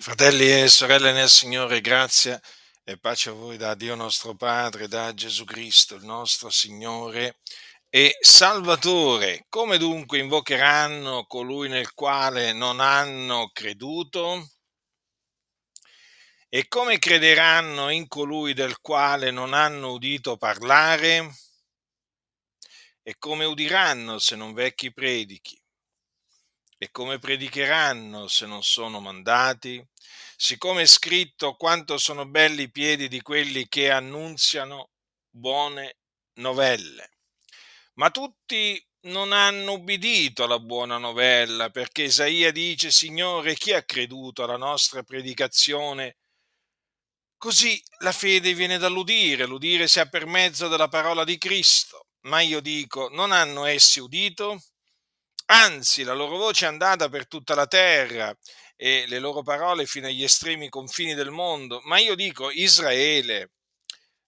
Fratelli e sorelle nel Signore, grazia e pace a voi da Dio nostro Padre, da Gesù Cristo, il nostro Signore e Salvatore. Come dunque invocheranno colui nel quale non hanno creduto? E come crederanno in colui del quale non hanno udito parlare? E come udiranno se non vecchi predichi? E come predicheranno se non sono mandati? Siccome è scritto quanto sono belli i piedi di quelli che annunziano buone novelle. Ma tutti non hanno ubbidito alla buona novella, perché Isaia dice, Signore, chi ha creduto alla nostra predicazione? Così la fede viene dall'udire, l'udire sia per mezzo della parola di Cristo. Ma io dico, non hanno essi udito? Anzi, la loro voce è andata per tutta la terra e le loro parole fino agli estremi confini del mondo. Ma io dico, Israele,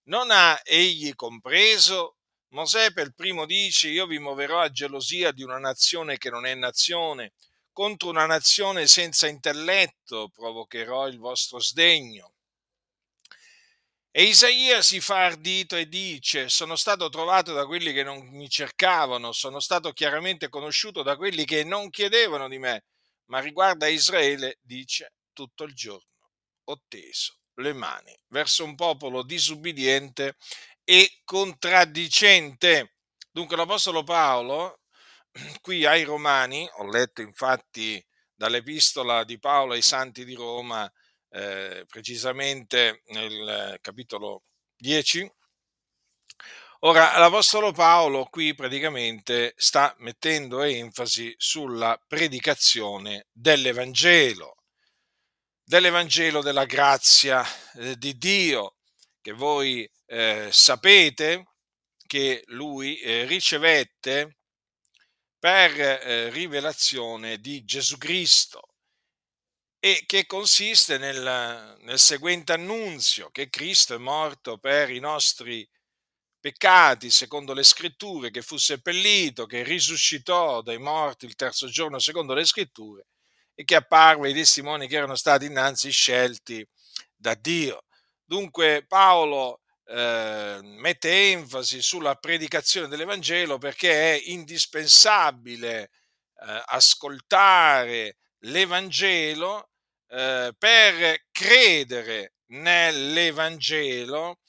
non ha egli compreso? Mosè per primo dice, io vi muoverò a gelosia di una nazione che non è nazione, contro una nazione senza intelletto provocherò il vostro sdegno. E Isaia si fa ardito e dice, sono stato trovato da quelli che non mi cercavano, sono stato chiaramente conosciuto da quelli che non chiedevano di me, ma riguarda Israele dice tutto il giorno, ho teso le mani verso un popolo disubbidiente e contraddicente. Dunque l'Apostolo Paolo, qui ai Romani, ho letto infatti dall'epistola di Paolo ai Santi di Roma, eh, precisamente nel capitolo 10. Ora, l'Apostolo Paolo qui praticamente sta mettendo enfasi sulla predicazione dell'Evangelo, dell'Evangelo della grazia eh, di Dio, che voi eh, sapete che lui eh, ricevette per eh, rivelazione di Gesù Cristo e che consiste nel, nel seguente annunzio, che Cristo è morto per i nostri peccati, secondo le scritture, che fu seppellito, che risuscitò dai morti il terzo giorno, secondo le scritture, e che apparve ai testimoni che erano stati innanzi scelti da Dio. Dunque Paolo eh, mette enfasi sulla predicazione dell'Evangelo perché è indispensabile eh, ascoltare l'Evangelo eh, per credere nell'Evangelo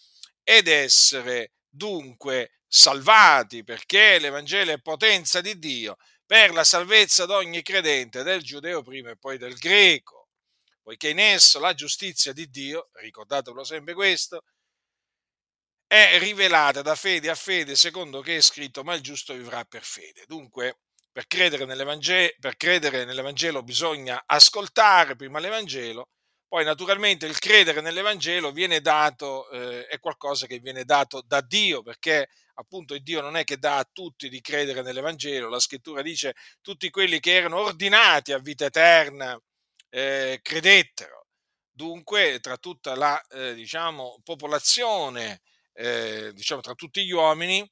ed essere dunque salvati, perché l'Evangelo è potenza di Dio per la salvezza di ogni credente, del giudeo prima e poi del greco, poiché in esso la giustizia di Dio, ricordatelo sempre questo, è rivelata da fede a fede, secondo che è scritto, ma il giusto vivrà per fede. Dunque, per credere, per credere nell'Evangelo bisogna ascoltare prima l'Evangelo, poi naturalmente il credere nell'Evangelo viene dato, eh, è qualcosa che viene dato da Dio, perché appunto Dio non è che dà a tutti di credere nell'Evangelo, la scrittura dice tutti quelli che erano ordinati a vita eterna eh, credettero. Dunque tra tutta la eh, diciamo, popolazione, eh, diciamo tra tutti gli uomini,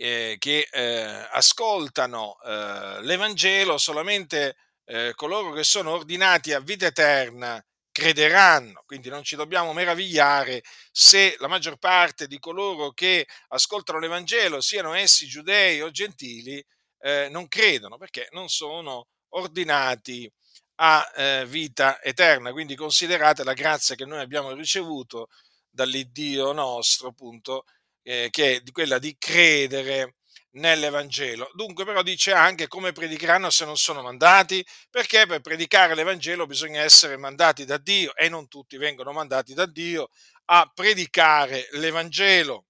eh, che eh, ascoltano eh, l'Evangelo, solamente eh, coloro che sono ordinati a vita eterna crederanno. Quindi non ci dobbiamo meravigliare se la maggior parte di coloro che ascoltano l'Evangelo, siano essi giudei o gentili, eh, non credono perché non sono ordinati a eh, vita eterna. Quindi considerate la grazia che noi abbiamo ricevuto dall'Iddio nostro, appunto, eh, che è quella di credere nell'Evangelo. Dunque però dice anche come predicheranno se non sono mandati, perché per predicare l'Evangelo bisogna essere mandati da Dio e non tutti vengono mandati da Dio a predicare l'Evangelo.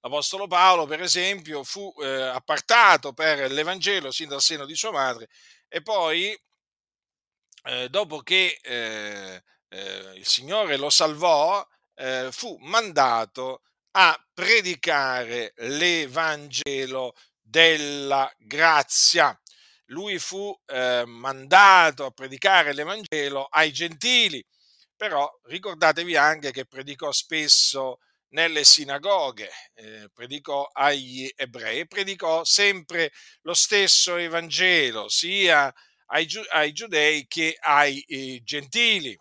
L'Apostolo Paolo, per esempio, fu eh, appartato per l'Evangelo sin dal seno di sua madre e poi, eh, dopo che eh, eh il Signore lo salvò, eh, fu mandato a predicare l'Evangelo della grazia. Lui fu eh, mandato a predicare l'Evangelo ai gentili, però ricordatevi anche che predicò spesso nelle sinagoghe, eh, predicò agli ebrei, predicò sempre lo stesso Evangelo, sia ai, ai giudei che ai eh, gentili.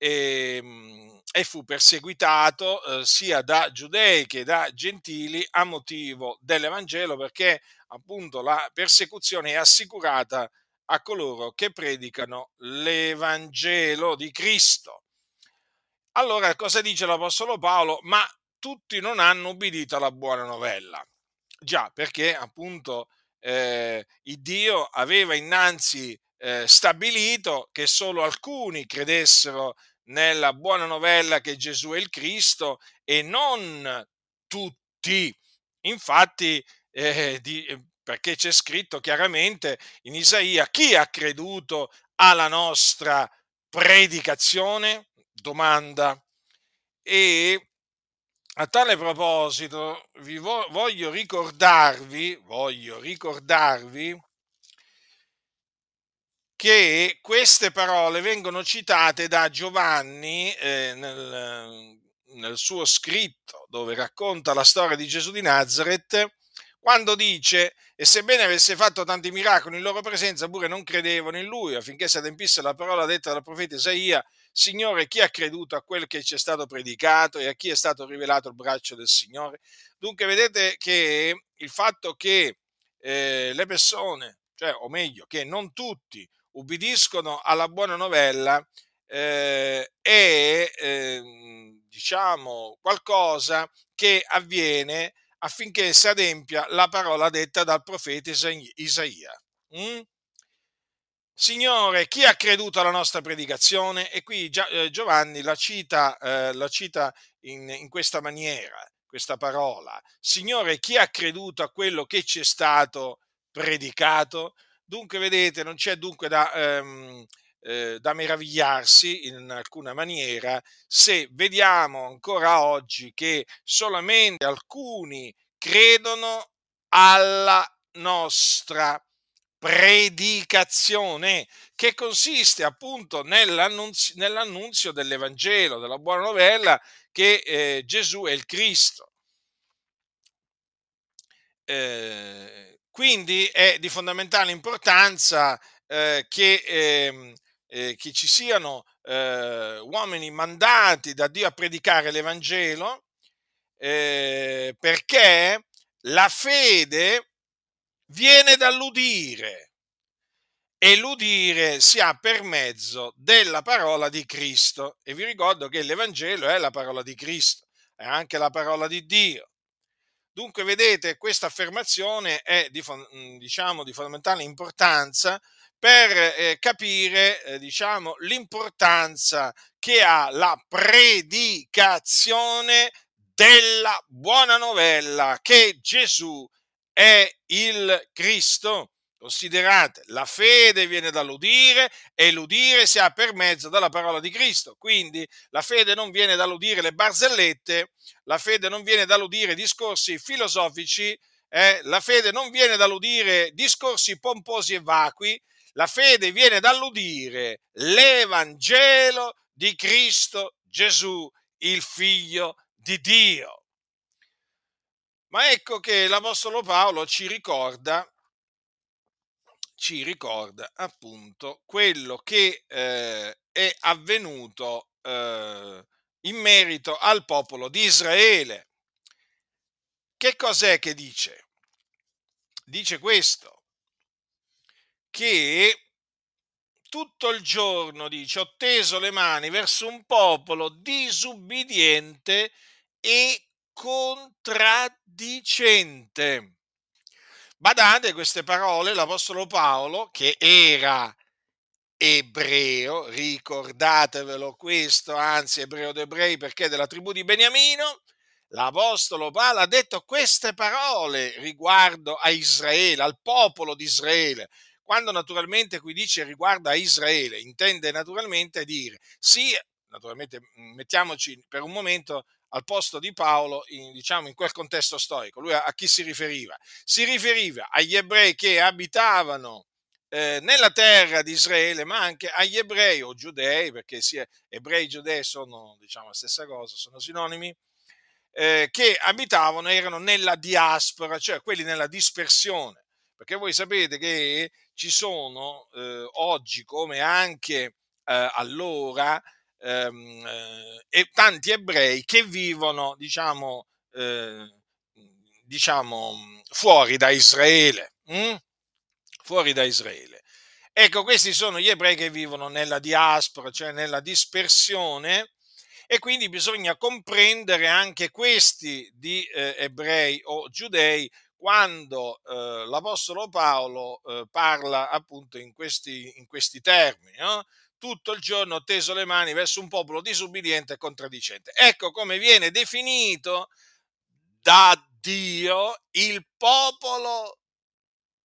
E, ehm, e, fu perseguitato eh, sia da giudei che da gentili a motivo dell'Evangelo perché appunto la persecuzione è assicurata a coloro che predicano l'Evangelo di Cristo. Allora cosa dice l'Apostolo Paolo? Ma tutti non hanno ubbidito alla buona novella. Già, perché appunto eh, il Dio aveva innanzi eh, stabilito che solo alcuni credessero nella buona novella che Gesù è il Cristo e non tutti. Infatti, eh, di, perché c'è scritto chiaramente in Isaia chi ha creduto alla nostra predicazione? Domanda. E a tale proposito vi voglio ricordarvi, voglio ricordarvi che queste parole vengono citate da Giovanni eh, nel, nel suo scritto dove racconta la storia di Gesù di Nazareth quando dice, e sebbene avesse fatto tanti miracoli in loro presenza, pure non credevano in lui, affinché si adempisse la parola detta dal profeta Isaia, Signore, chi ha creduto a quel che ci è stato predicato e a chi è stato rivelato il braccio del Signore? Dunque vedete che il fatto che eh, le persone, cioè, o meglio, che non tutti ubbidiscono alla buona novella, eh, è, eh, diciamo, qualcosa che avviene affinché si adempia la parola detta dal profeta Isaia. Mm? Signore, chi ha creduto alla nostra predicazione? E qui eh, Giovanni la cita, eh, la cita in, in, questa maniera, questa parola. Signore, chi ha creduto a quello che ci è stato predicato? Dunque, vedete, non c'è dunque da, ehm, eh, da meravigliarsi in alcuna maniera se vediamo ancora oggi che solamente alcuni credono alla nostra predicazione che consiste appunto nell'annunzio, nell'annunzio dell'Evangelo, della buona novella che eh, Gesù è il Cristo. Eh, quindi è di fondamentale importanza eh, che, ehm, eh, che, ci siano eh, uomini mandati da Dio a predicare l'Evangelo, eh, perché la fede viene dall'udire e l'udire si ha per mezzo della parola di Cristo. E vi ricordo che l'Evangelo è la parola di Cristo, è anche la parola di Dio. Dunque, vedete, questa affermazione è di, diciamo, di fondamentale importanza per eh, capire eh, diciamo, l'importanza che ha la predicazione della buona novella che Gesù è il Cristo. Considerate, la fede viene dall'udire e l'udire si ha per mezzo della parola di Cristo. Quindi la fede non viene dall'udire le barzellette, la fede non viene dall'udire discorsi filosofici, eh, la fede non viene dall'udire discorsi pomposi e vacui, la fede viene dall'udire l'Evangelo di Cristo Gesù, il Figlio di Dio. Ma ecco che l'Apostolo Paolo ci ricorda, ci ricorda appunto quello che eh, è avvenuto eh, in merito al popolo di Israele. Che cos'è che dice? Dice questo che tutto il giorno, dice, ho teso le mani verso un popolo disubbidiente e contraddicente. Badate queste parole, l'Apostolo Paolo, che era ebreo, ricordatevelo questo, anzi ebreo d'ebrei perché della tribù di Beniamino, l'Apostolo Paolo ha detto queste parole riguardo a Israele, al popolo di Israele, quando naturalmente qui dice riguarda Israele, intende naturalmente dire sì, naturalmente mettiamoci per un momento al posto di Paolo, in, diciamo in quel contesto storico. Lui a, a, chi si riferiva? Si riferiva agli ebrei che abitavano eh, nella terra di Israele, ma anche agli ebrei o giudei, perché sia ebrei e giudei sono diciamo la stessa cosa, sono sinonimi, eh, che abitavano, erano nella diaspora, cioè quelli nella dispersione. Perché voi sapete che ci sono eh, oggi come anche eh, allora ehm, eh, e tanti ebrei che vivono, diciamo, eh, diciamo fuori da Israele. Hm? Fuori da Israele. Ecco, questi sono gli ebrei che vivono nella diaspora, cioè nella dispersione, e quindi bisogna comprendere anche questi di eh, ebrei o giudei quando eh, l'Apostolo Paolo eh, parla appunto in questi, in questi termini. No? Tutto il giorno teso le mani verso un popolo disubbidiente e contraddicente. Ecco come viene definito da Dio il popolo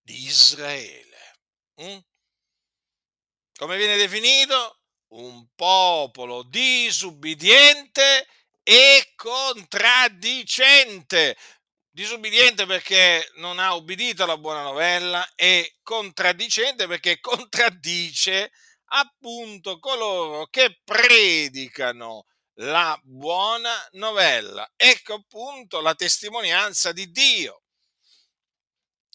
di Israele. Mm? Come viene definito? Un popolo disubbidiente e contraddicente disubbidiente perché non ha ubbidito alla buona novella e contraddicente perché contraddice appunto coloro che predicano la buona novella. Ecco appunto la testimonianza di Dio.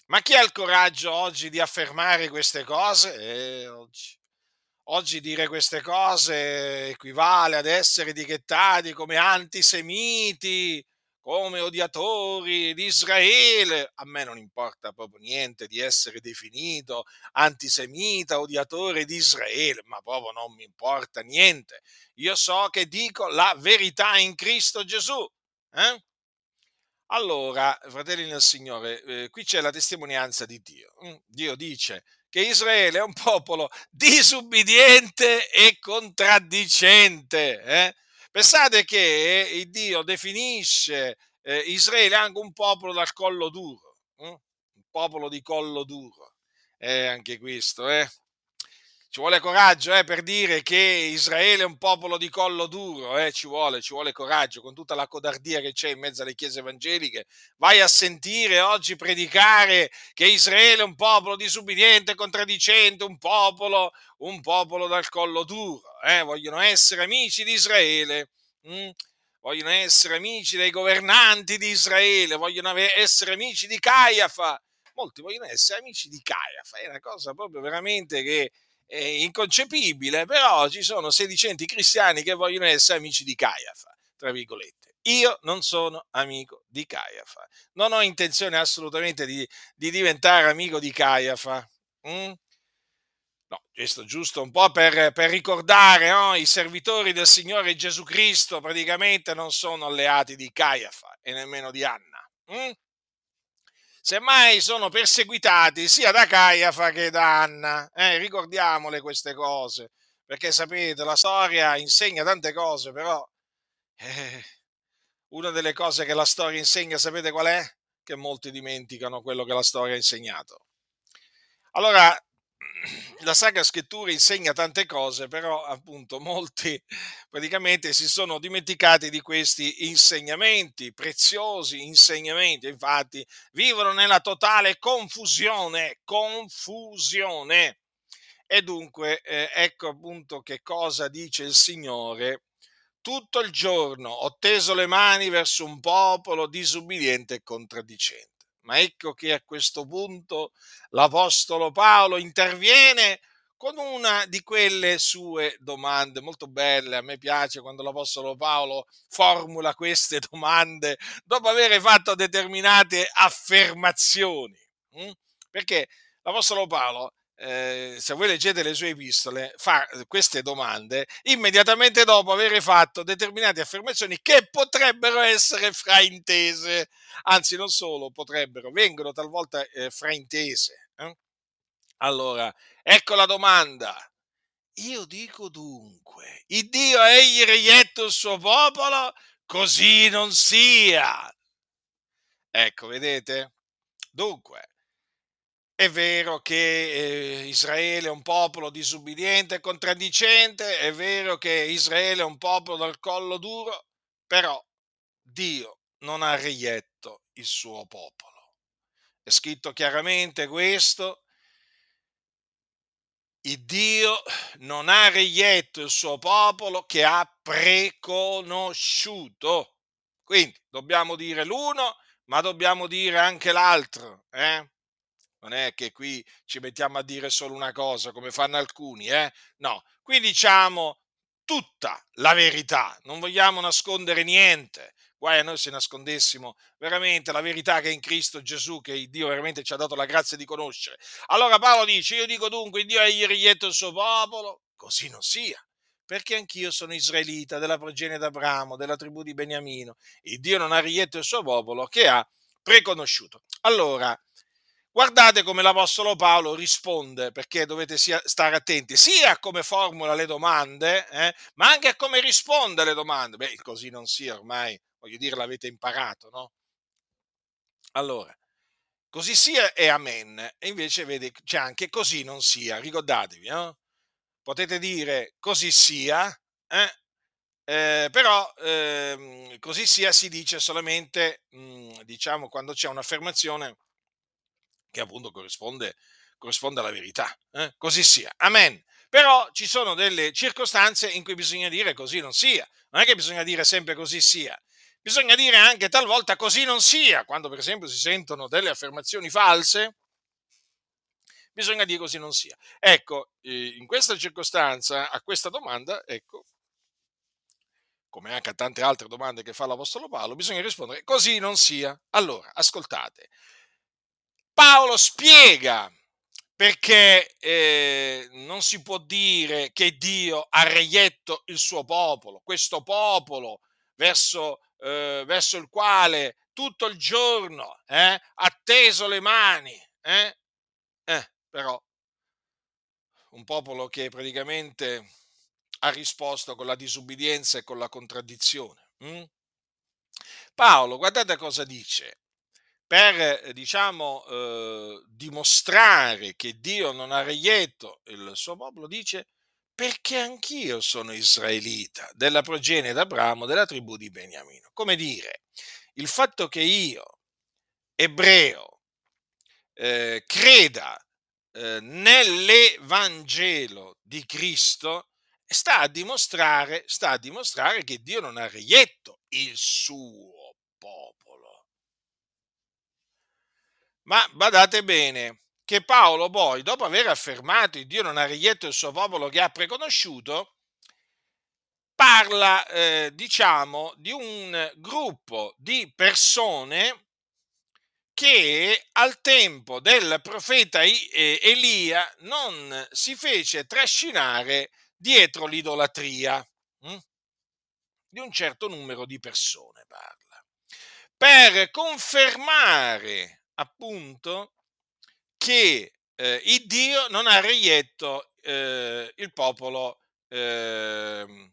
Ma chi ha il coraggio oggi di affermare queste cose? Eh, oggi. oggi dire queste cose equivale ad essere etichettati come antisemiti, come odiatori di Israele. A me non importa proprio niente di essere definito antisemita, odiatore di Israele, ma proprio non mi importa niente. Io so che dico la verità in Cristo Gesù. Eh? Allora, fratelli nel Signore, eh, qui c'è la testimonianza di Dio. Mm, Dio dice che Israele è un popolo disubbidiente e contraddicente. Eh? Pensate che il Dio definisce eh, Israele anche un popolo dal collo duro, hm? un popolo di collo duro. Eh, anche questo, eh. Ci vuole coraggio eh, per dire che Israele è un popolo di collo duro, eh? ci, vuole, ci vuole coraggio, con tutta la codardia che c'è in mezzo alle chiese evangeliche. Vai a sentire oggi predicare che Israele è un popolo disubbidiente, contraddicente, un popolo, un popolo dal collo duro. Eh? Vogliono essere amici di Israele. Hm? vogliono essere amici dei governanti di Israele, vogliono essere amici di Caiafa. Molti vogliono essere amici di Caiafa, è una cosa proprio veramente che è inconcepibile, però ci sono sedicenti cristiani che vogliono essere amici di Caiafa, tra virgolette. Io non sono amico di Caiafa, non ho intenzione assolutamente di, di diventare amico di Caiafa. Mm? No, questo giusto un po' per, per ricordare, no? i servitori del Signore Gesù Cristo praticamente non sono alleati di Caiafa e nemmeno di Anna. Hm? Semmai sono perseguitati sia da Caiafa che da Anna. Eh, ricordiamole queste cose, perché sapete, la storia insegna tante cose, però eh, una delle cose che la storia insegna, sapete qual è? Che molti dimenticano quello che la storia ha insegnato. Allora, la Sacra Scrittura insegna tante cose, però appunto molti praticamente si sono dimenticati di questi insegnamenti, preziosi insegnamenti, infatti vivono nella totale confusione, confusione. E dunque eh, ecco appunto che cosa dice il Signore. Tutto il giorno ho teso le mani verso un popolo disubbidiente e contraddicente. Ma ecco che a questo punto l'Apostolo Paolo interviene con una di quelle sue domande molto belle. A me piace quando l'Apostolo Paolo formula queste domande dopo aver fatto determinate affermazioni. Hm? Perché l'Apostolo Paolo eh, se voi leggete le sue epistole, fa queste domande immediatamente dopo aver fatto determinate affermazioni che potrebbero essere fraintese, anzi non solo potrebbero, vengono talvolta eh, fraintese. Eh? Allora, ecco la domanda. Io dico dunque, il Dio egli reietto il suo popolo, così non sia. Ecco, vedete? Dunque, è vero che eh, Israele è un popolo disubbidiente e contraddicente, è vero che Israele è un popolo dal collo duro, però Dio non ha reietto il suo popolo. È scritto chiaramente questo. Il Dio non ha reietto il suo popolo che ha preconosciuto. Quindi dobbiamo dire l'uno, ma dobbiamo dire anche l'altro. Eh? Non è che qui ci mettiamo a dire solo una cosa come fanno alcuni, eh? No, qui diciamo tutta la verità, non vogliamo nascondere niente. Guai a noi se nascondessimo veramente la verità che è in Cristo Gesù, che Dio veramente ci ha dato la grazia di conoscere. Allora Paolo dice, io dico dunque, Dio ha rietto il suo popolo, così non sia perché anch'io sono israelita della progenie d'Abramo, della tribù di Beniamino, e Dio non ha rietto il suo popolo che ha preconosciuto. Allora, guardate come l'Apostolo Paolo risponde, perché dovete stare attenti sia a come formula le domande, eh, ma anche a come risponde alle domande. Beh, così non sia ormai, voglio dire, l'avete imparato, no? Allora, così sia e amen. E invece, vedi, c'è anche così non sia, ricordatevi, no? potete dire così sia, eh? Eh, però eh, così sia si dice solamente, mh, mm, diciamo, quando c'è un'affermazione che appunto corrisponde, corrisponde alla verità. Eh? Così sia. Amen. Però ci sono delle circostanze in cui bisogna dire così non sia. Non è che bisogna dire sempre così sia. Bisogna dire anche talvolta così non sia, quando per esempio si sentono delle affermazioni false bisogna dire così non sia. Ecco, in questa circostanza, a questa domanda, ecco, come anche a tante altre domande che fa l'Apostolo Paolo, bisogna rispondere così non sia. Allora, ascoltate, Paolo spiega perché eh, non si può dire che Dio ha reietto il suo popolo, questo popolo verso, eh, verso il quale tutto il giorno eh, ha teso le mani, eh, eh però un popolo che praticamente ha risposto con la disubbidienza e con la contraddizione. Hm? Paolo, guardate cosa dice. Per, diciamo, eh, dimostrare che Dio non ha reietto il suo popolo, dice perché anch'io sono israelita, della progenie d'Abramo, della tribù di Beniamino. Come dire, il fatto che io, ebreo, eh, creda eh, nell'Evangelo di Cristo sta a, dimostrare, sta a dimostrare che Dio non ha reietto il suo popolo. Ma badate bene che Paolo poi, dopo aver affermato che Dio non ha reietto il suo popolo che ha preconosciuto, parla, eh, diciamo, di un gruppo di persone che al tempo del profeta Elia non si fece trascinare dietro l'idolatria hm? di un certo numero di persone parla per confermare appunto che eh, il Dio non ha reietto eh, il popolo eh,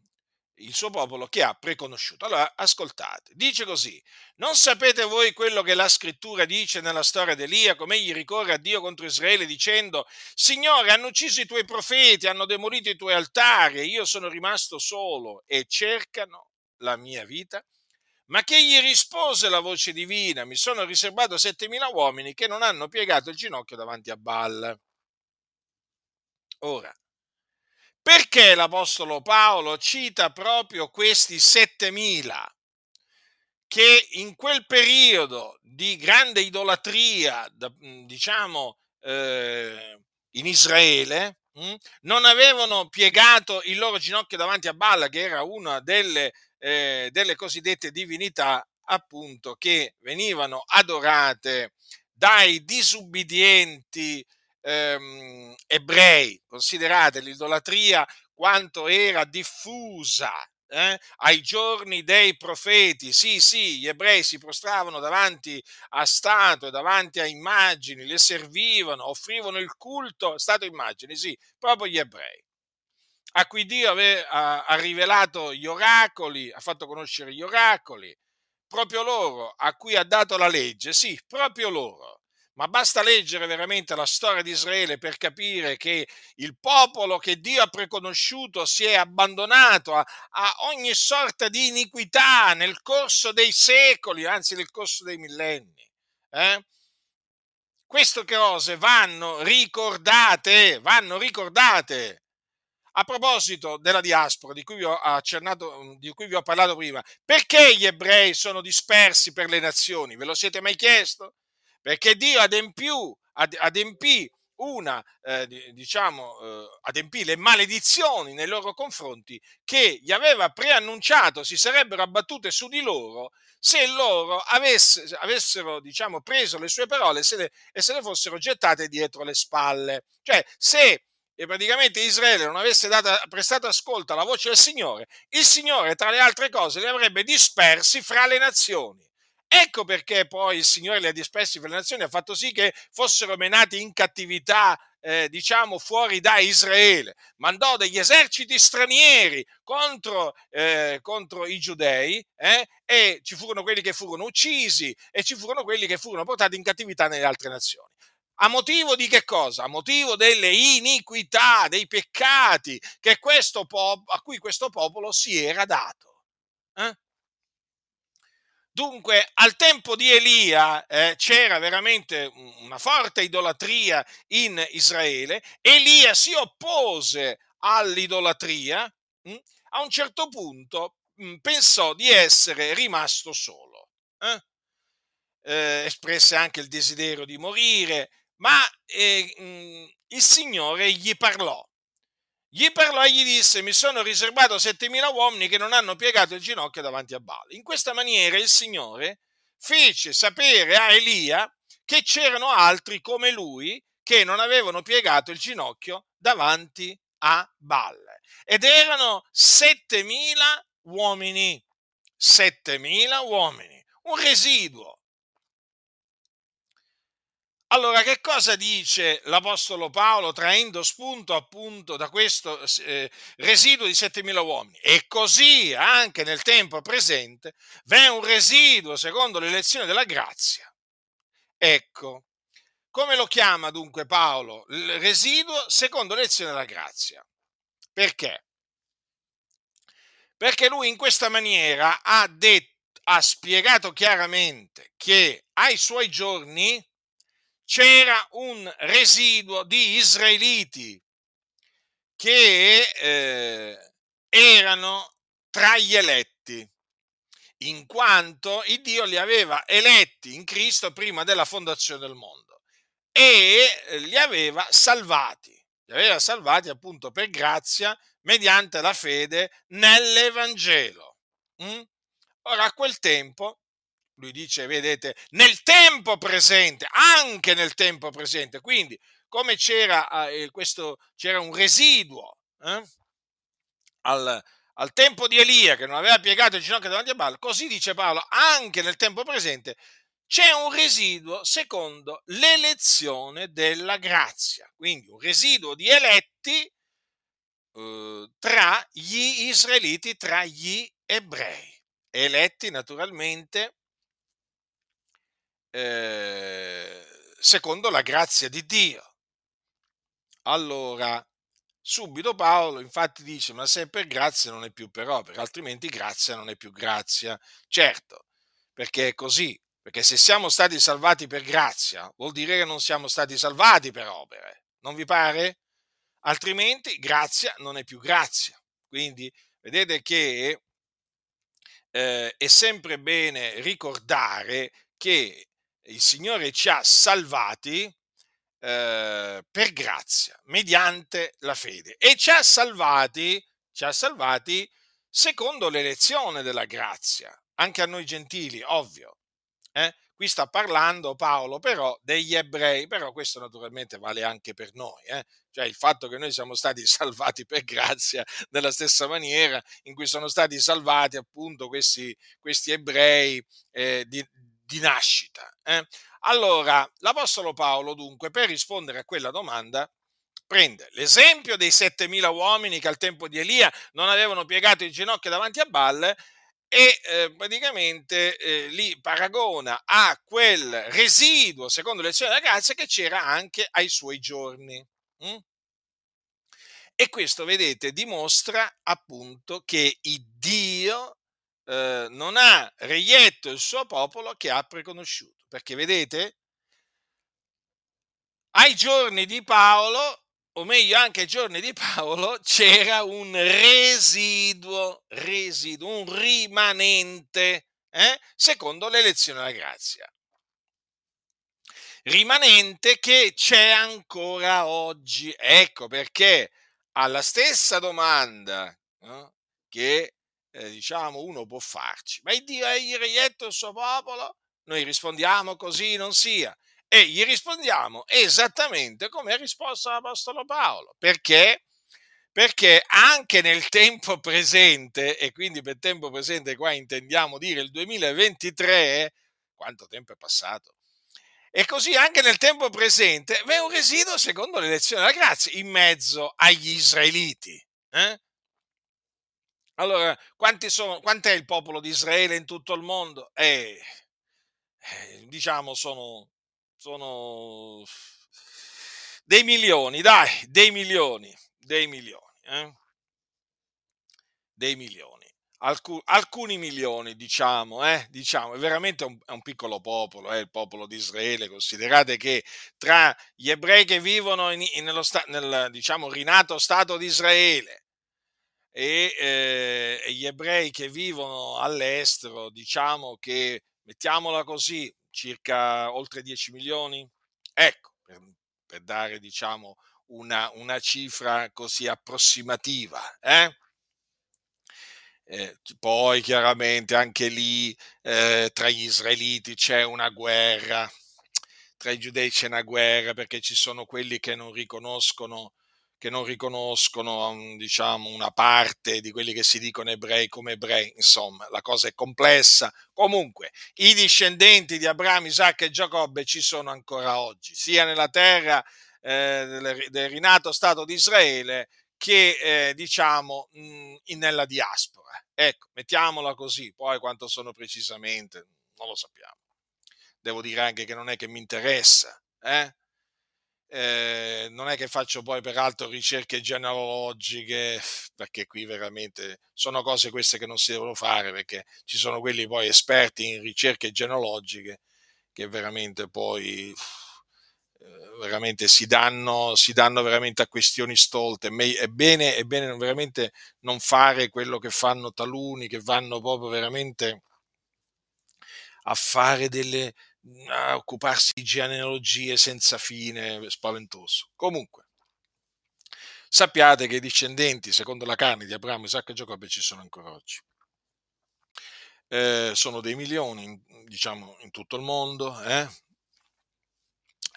il suo popolo che ha preconosciuto. Allora, ascoltate, dice così, non sapete voi quello che la scrittura dice nella storia di Elia, come egli ricorre a Dio contro Israele dicendo, Signore, hanno ucciso i tuoi profeti, hanno demolito i tuoi altari, io sono rimasto solo e cercano la mia vita? Ma che gli rispose la voce divina, mi sono riservato settemila uomini che non hanno piegato il ginocchio davanti a Baal. Ora, perché l'Apostolo Paolo cita proprio questi 7000 che in quel periodo di grande idolatria, diciamo, eh, in Israele, hm, non avevano piegato il loro ginocchio davanti a Balla, che era una delle, eh, delle cosiddette divinità, appunto, che venivano adorate dai disubbidienti ehm, ebrei, considerate l'idolatria quanto era diffusa eh, ai giorni dei profeti. Sì, sì, gli ebrei si prostravano davanti a statue, davanti a immagini, le servivano, offrivano il culto statue immagini, sì, proprio gli ebrei a cui Dio ave, ha, ha rivelato gli oracoli, ha fatto conoscere gli oracoli, proprio loro, a cui ha dato la legge, sì, proprio loro ma basta leggere veramente la storia di Israele per capire che il popolo che Dio ha preconosciuto si è abbandonato a, a, ogni sorta di iniquità nel corso dei secoli, anzi nel corso dei millenni. Eh? Queste cose vanno ricordate, vanno ricordate. A proposito della diaspora di cui vi ho accennato, di cui vi ho parlato prima, perché gli ebrei sono dispersi per le nazioni? Ve lo siete mai chiesto? Perché Dio adempiù, adempì una, eh, diciamo, eh, adempì le maledizioni nei loro confronti che gli aveva preannunciato si sarebbero abbattute su di loro se loro avesse, avessero, diciamo, preso le sue parole se le, e se le fossero gettate dietro le spalle. Cioè, se e praticamente Israele non avesse dato, prestato ascolto alla voce del Signore, il Signore, tra le altre cose, li avrebbe dispersi fra le nazioni. Ecco perché poi il Signore li ha dispersi fra le nazioni, ha fatto sì che fossero menati in cattività, eh, diciamo, fuori da Israele. Mandò degli eserciti stranieri contro, eh, contro i giudei eh, e ci furono quelli che furono uccisi e ci furono quelli che furono portati in cattività nelle altre nazioni. A motivo di che cosa? A motivo delle iniquità, dei peccati pop- a cui questo popolo si era dato. Eh? Dunque, al tempo di Elia eh, c'era veramente una forte idolatria in Israele. Elia si oppose all'idolatria. Mh? Hm? A un certo punto mh, pensò di essere rimasto solo. Eh? Eh, espresse anche il desiderio di morire, ma eh, mh, il Signore gli parlò. Gli parlò e gli disse: Mi sono riservato 7000 uomini che non hanno piegato il ginocchio davanti a Baal. In questa maniera il Signore fece sapere a Elia che c'erano altri come lui che non avevano piegato il ginocchio davanti a Baal. Ed erano 7000 uomini. 7000 uomini, un residuo allora, che cosa dice l'Apostolo Paolo traendo spunto appunto da questo eh, residuo di 7.000 uomini? E così anche nel tempo presente v'è un residuo secondo l'elezione della grazia. Ecco, come lo chiama dunque Paolo? Il residuo secondo l'elezione della grazia. Perché? Perché lui in questa maniera ha detto, ha spiegato chiaramente che ai suoi giorni c'era un residuo di israeliti che eh, erano tra gli eletti, in quanto il Dio li aveva eletti in Cristo prima della fondazione del mondo e li aveva salvati, li aveva salvati appunto per grazia mediante la fede nell'Evangelo. Mm? Ora a quel tempo lui dice, vedete, nel tempo presente, anche nel tempo presente. Quindi, come c'era, eh, questo, c'era un residuo eh, al, al, tempo di Elia che non aveva piegato il ginocchio davanti a Baal, così dice Paolo, anche nel tempo presente c'è un residuo secondo l'elezione della grazia. Quindi un residuo di eletti eh, tra gli israeliti, tra gli ebrei. Eletti naturalmente eh, secondo la grazia di Dio. Allora, subito Paolo infatti dice, ma se è per grazia non è più per opera, altrimenti grazia non è più grazia. Certo, perché è così, perché se siamo stati salvati per grazia, vuol dire che non siamo stati salvati per opere, non vi pare? Altrimenti grazia non è più grazia. Quindi vedete che eh, è sempre bene ricordare che il Signore ci ha salvati eh, per grazia, mediante la fede. E ci ha salvati, ci ha salvati secondo l'elezione della grazia, anche a noi gentili, ovvio. Eh? Qui sta parlando Paolo però degli ebrei, però questo naturalmente vale anche per noi, eh? cioè il fatto che noi siamo stati salvati per grazia nella stessa maniera in cui sono stati salvati appunto questi, questi ebrei eh, di, di nascita. Eh? Allora, l'Apostolo Paolo dunque, per rispondere a quella domanda, prende l'esempio dei 7.000 uomini che al tempo di Elia non avevano piegato il ginocchio davanti a Balle e eh, praticamente eh, li paragona a quel residuo, secondo le lezioni della grazia, che c'era anche ai suoi giorni. Mm? E questo, vedete, dimostra appunto che il Dio eh, non ha reietto il suo popolo che ha preconosciuto. Perché vedete, ai giorni di Paolo, o meglio anche ai giorni di Paolo, c'era un residuo, residuo un rimanente, eh, secondo l'elezione della grazia. rimanente che c'è ancora oggi. Ecco perché alla stessa domanda no, che eh, diciamo uno può farci, ma il Dio è il reietto il suo popolo? Noi rispondiamo così non sia. E gli rispondiamo esattamente come ha risposto l'Apostolo Paolo. Perché? Perché anche nel tempo presente, e quindi per tempo presente qua intendiamo dire il 2023, quanto tempo è passato? E così anche nel tempo presente v'è un residuo secondo l'elezione della grazia in mezzo agli israeliti. Eh? Allora, quanti sono, quant'è il popolo di Israele in tutto il mondo? Eh, eh, diciamo sono, sono dei milioni, dai, dei milioni, dei milioni, eh? dei milioni. Alcun, alcuni milioni, diciamo, eh? diciamo, è veramente un, è un piccolo popolo, eh? il popolo di Israele. Considerate che tra gli ebrei che vivono in, in, nello sta, nel diciamo, rinato Stato di Israele e, eh, gli ebrei che vivono all'estero, diciamo che mettiamola così, circa oltre 10 milioni? Ecco, per, per dare diciamo una, una, cifra così approssimativa. Eh? Eh, poi chiaramente anche lì eh, tra gli israeliti c'è una guerra, tra i giudei c'è una guerra perché ci sono quelli che non riconoscono che non riconoscono diciamo, una parte di quelli che si dicono ebrei come ebrei, insomma, la cosa è complessa. Comunque, i discendenti di Abramo, Isacco e Giacobbe ci sono ancora oggi, sia nella terra eh, del, del, rinato Stato di Israele che, eh, diciamo, mh, mm, nella diaspora. Ecco, mettiamola così, poi quanto sono precisamente, non lo sappiamo. Devo dire anche che non è che mi interessa, eh? Eh, non è che faccio poi peraltro ricerche genealogiche, perché qui veramente sono cose queste che non si devono fare, perché ci sono quelli poi esperti in ricerche genealogiche che veramente poi eh, veramente si danno, si danno veramente a questioni stolte. È bene, è bene veramente non fare quello che fanno taluni, che vanno proprio veramente a fare delle, a occuparsi di genealogie senza fine, spaventoso. Comunque, sappiate che i discendenti, secondo la carne di Abramo, Isacco e Giacobbe, ci sono ancora oggi. Eh, sono dei milioni, diciamo, in tutto il mondo, eh?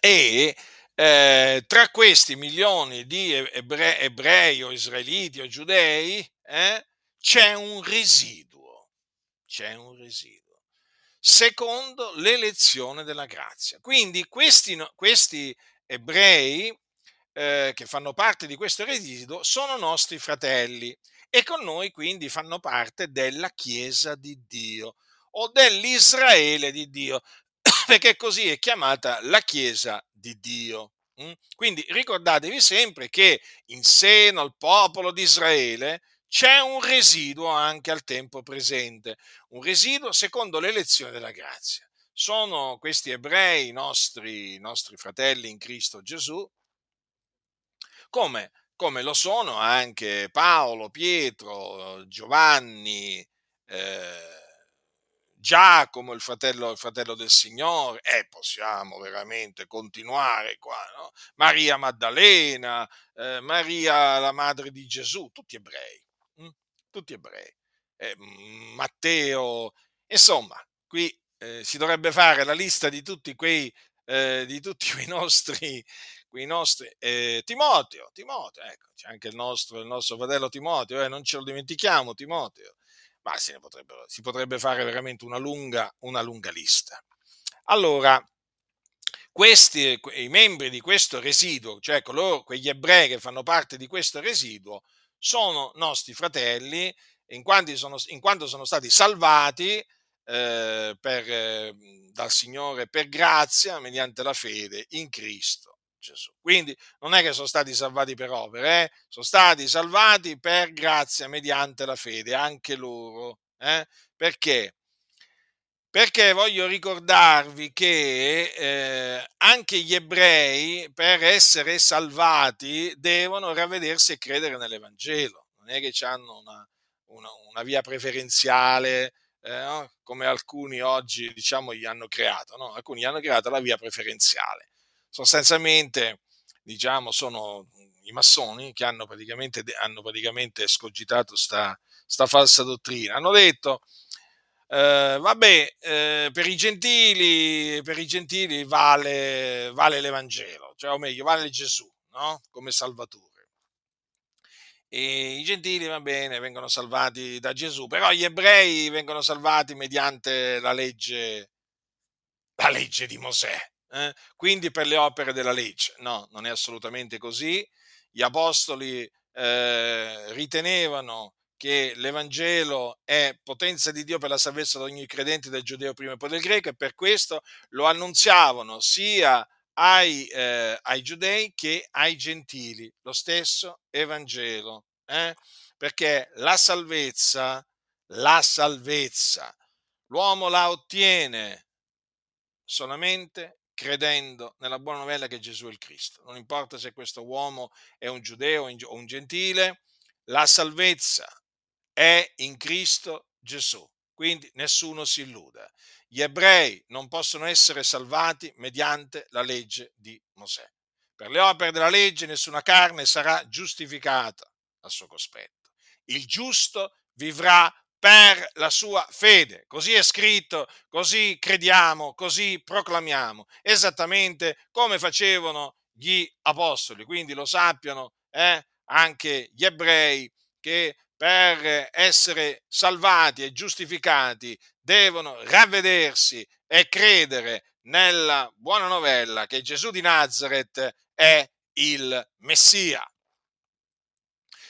e eh, tra questi milioni di ebrei, ebrei o israeliti o giudei eh, c'è un residuo, c'è un residuo secondo l'elezione della grazia. Quindi questi, questi ebrei eh, che fanno parte di questo residuo sono nostri fratelli e con noi quindi fanno parte della Chiesa di Dio o dell'Israele di Dio, perché così è chiamata la Chiesa di Dio. Mm? Quindi ricordatevi sempre che in seno al popolo di Israele c'è un residuo anche al tempo presente, un residuo secondo l'elezione della grazia. Sono questi ebrei, nostri, nostri fratelli in Cristo Gesù, come, come, lo sono anche Paolo, Pietro, Giovanni, eh, Giacomo, il fratello, il fratello, del Signore, e possiamo veramente continuare qua, no? Maria Maddalena, eh, Maria la madre di Gesù, tutti ebrei tutti ebrei. Eh, Matteo, insomma, qui eh, si dovrebbe fare la lista di tutti quei, eh, di tutti quei nostri, quei nostri eh, Timoteo, Timoteo, ecco, c'è anche il nostro, il nostro fratello Timoteo, eh, non ce lo dimentichiamo, Timoteo, ma si, si potrebbe fare veramente una lunga, una lunga lista. Allora, questi, i membri di questo residuo, cioè coloro, quegli ebrei che fanno parte di questo residuo, sono nostri fratelli in quanto sono, in quanto sono stati salvati eh, per, eh, dal Signore per grazia mediante la fede in Cristo Gesù. Quindi non è che sono stati salvati per opere, eh? sono stati salvati per grazia mediante la fede, anche loro. Eh? Perché? Perché voglio ricordarvi che eh, anche gli ebrei per essere salvati devono ravvedersi e credere nell'Evangelo, non è che hanno una, una, una via preferenziale eh, come alcuni oggi diciamo gli hanno creato, no? alcuni hanno creato la via preferenziale. Sostanzialmente, diciamo, sono i massoni che hanno praticamente, hanno praticamente scogitato sta, sta falsa dottrina. Hanno detto, eh, vabbè, eh, per, i gentili, per i gentili vale, vale l'Evangelo, cioè, o meglio, vale Gesù no? come Salvatore. E I gentili, va bene, vengono salvati da Gesù, però gli ebrei vengono salvati mediante la legge, la legge di Mosè. Eh? Quindi per le opere della legge. No, non è assolutamente così. Gli apostoli eh, ritenevano che l'Evangelo è potenza di Dio per la salvezza di ogni credente del giudeo prima e poi del greco e per questo lo annunziavano sia ai, eh, ai giudei che ai gentili, lo stesso Evangelo, eh? perché la salvezza, la salvezza, l'uomo la ottiene solamente credendo nella buona novella che Gesù è il Cristo. Non importa se questo uomo è un giudeo o un gentile, la salvezza è in Cristo Gesù. Quindi nessuno si illuda. Gli ebrei non possono essere salvati mediante la legge di Mosè. Per le opere della legge nessuna carne sarà giustificata al suo cospetto. Il giusto vivrà per la sua fede. Così è scritto, così crediamo, così proclamiamo, esattamente come facevano gli apostoli. Quindi lo sappiano eh, anche gli ebrei che per essere salvati e giustificati devono ravvedersi e credere nella buona novella che Gesù di Nazareth è il Messia,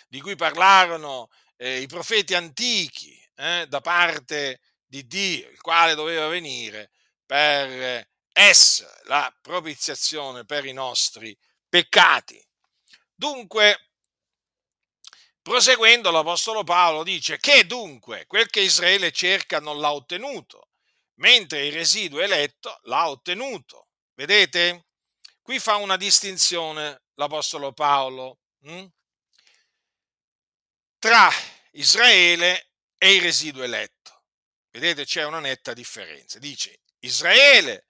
di cui parlarono eh, i profeti antichi eh, da parte di Dio, il quale doveva venire per essere la propiziazione per i nostri peccati. Dunque, Proseguendo, l'Apostolo Paolo dice che dunque quel che Israele cerca non l'ha ottenuto, mentre il residuo eletto l'ha ottenuto. Vedete? Qui fa una distinzione l'Apostolo Paolo hm? tra Israele e il residuo eletto. Vedete, c'è una netta differenza. Dice Israele,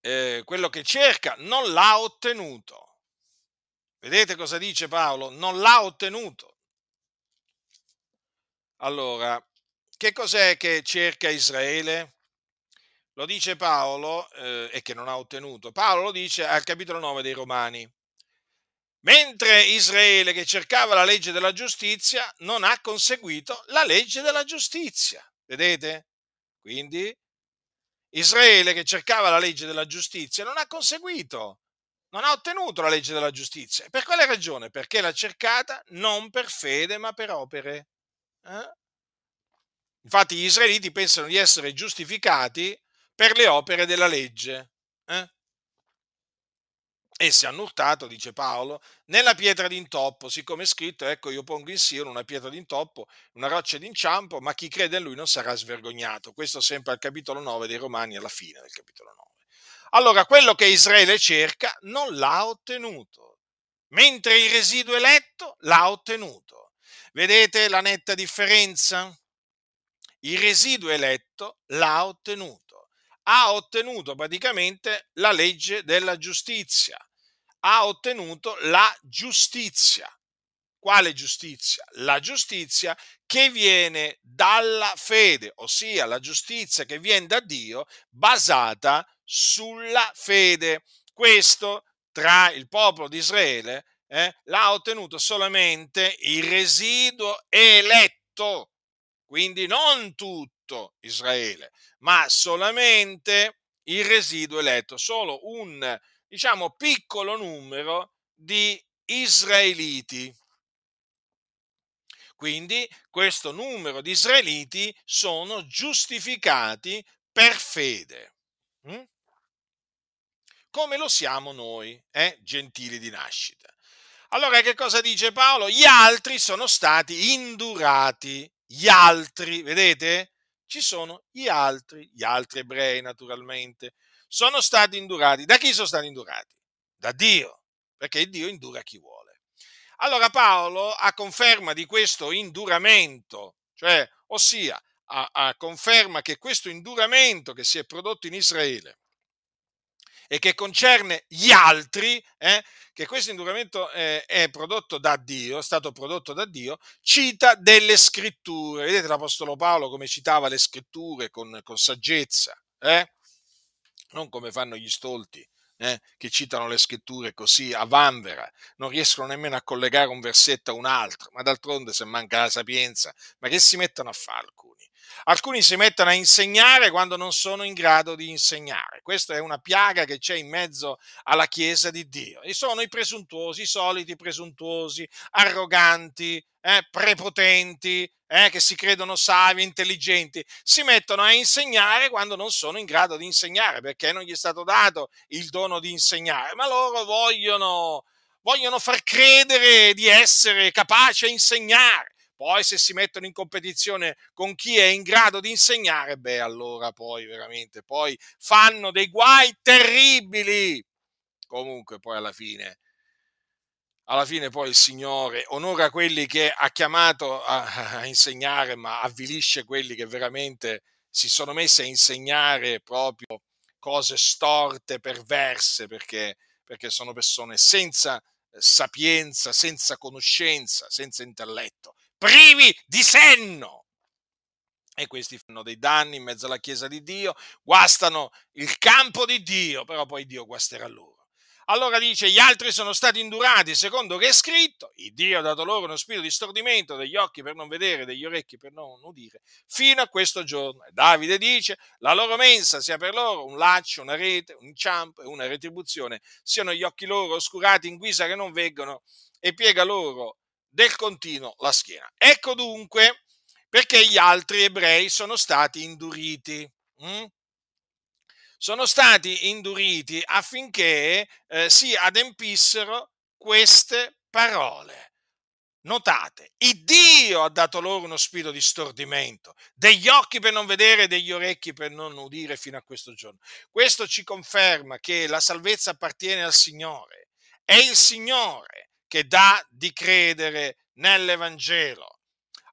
eh, quello che cerca, non l'ha ottenuto Vedete cosa dice Paolo? Non l'ha ottenuto. Allora, che cos'è che cerca Israele? Lo dice Paolo eh, e che non ha ottenuto. Paolo lo dice al capitolo 9 dei Romani. Mentre Israele che cercava la legge della giustizia non ha conseguito la legge della giustizia. Vedete? Quindi Israele che cercava la legge della giustizia non ha conseguito non ha ottenuto la legge della giustizia. Per quale ragione? Perché l'ha cercata non per fede ma per opere. Eh? Infatti gli israeliti pensano di essere giustificati per le opere della legge. Eh? Essi hanno urtato, dice Paolo, nella pietra d'intoppo, siccome è scritto, ecco io pongo in Sion una pietra d'intoppo, una roccia d'inciampo, ma chi crede in lui non sarà svergognato. Questo sempre al capitolo 9 dei Romani, alla fine del capitolo 9. Allora, quello che Israele cerca non l'ha ottenuto, mentre il residuo eletto l'ha ottenuto. Vedete la netta differenza? Il residuo eletto l'ha ottenuto. Ha ottenuto praticamente la legge della giustizia. Ha ottenuto la giustizia. Quale giustizia? La giustizia che viene dalla fede, ossia la giustizia che viene da Dio basata sulla fede. Questo tra il popolo di Israele eh, l'ha ottenuto solamente il residuo eletto, quindi non tutto Israele, ma solamente il residuo eletto, solo un diciamo piccolo numero di israeliti. Quindi questo numero di israeliti sono giustificati per fede. Mm? Come lo siamo noi, eh? gentili di nascita. Allora che cosa dice Paolo? Gli altri sono stati indurati. Gli altri, vedete? Ci sono gli altri, gli altri ebrei naturalmente, sono stati indurati. Da chi sono stati indurati? Da Dio, perché Dio indura chi vuole. Allora Paolo, a conferma di questo induramento, cioè, ossia a, a conferma che questo induramento che si è prodotto in Israele e che concerne gli altri, eh, che questo induramento eh, è prodotto da Dio, è stato prodotto da Dio, cita delle scritture. Vedete l'Apostolo Paolo come citava le scritture con, con saggezza, eh? non come fanno gli stolti eh, che citano le scritture così a vanvera, non riescono nemmeno a collegare un versetto a un altro, ma d'altronde se manca la sapienza, ma che si mettono a fare alcuni? Alcuni si mettono a insegnare quando non sono in grado di insegnare. Questa è una piaga che c'è in mezzo alla Chiesa di Dio. E sono i presuntuosi, i soliti presuntuosi, arroganti, eh, prepotenti, eh, che si credono savi, intelligenti, si mettono a insegnare quando non sono in grado di insegnare, perché non gli è stato dato il dono di insegnare, ma loro vogliono, vogliono far credere di essere capaci a insegnare. Poi se si mettono in competizione con chi è in grado di insegnare, beh, allora poi veramente, poi fanno dei guai terribili. Comunque poi alla fine alla fine poi il Signore onora quelli che ha chiamato a, a, insegnare, ma avvilisce quelli che veramente si sono messi a insegnare proprio cose storte, perverse, perché, perché sono persone senza sapienza, senza conoscenza, senza intelletto, privi di senno. E questi fanno dei danni in mezzo alla Chiesa di Dio, guastano il campo di Dio, però poi Dio guasterà loro. Allora dice, gli altri sono stati indurati secondo che è scritto, il Dio ha dato loro uno spirito di stordimento, degli occhi per non vedere, degli orecchi per non udire, fino a questo giorno. E Davide dice, la loro mensa sia per loro un laccio, una rete, un inciampo e una retribuzione, siano gli occhi loro oscurati in guisa che non veggono e piega loro del continuo la schiena. Ecco dunque perché gli altri ebrei sono stati induriti. Hm? Sono stati induriti affinché eh, si adempissero queste parole. Notate, il Dio ha dato loro uno spirito di stordimento, degli occhi per non vedere, degli orecchi per non udire fino a questo giorno. Questo ci conferma che la salvezza appartiene al Signore. È il Signore che dà di credere nell'Evangelo.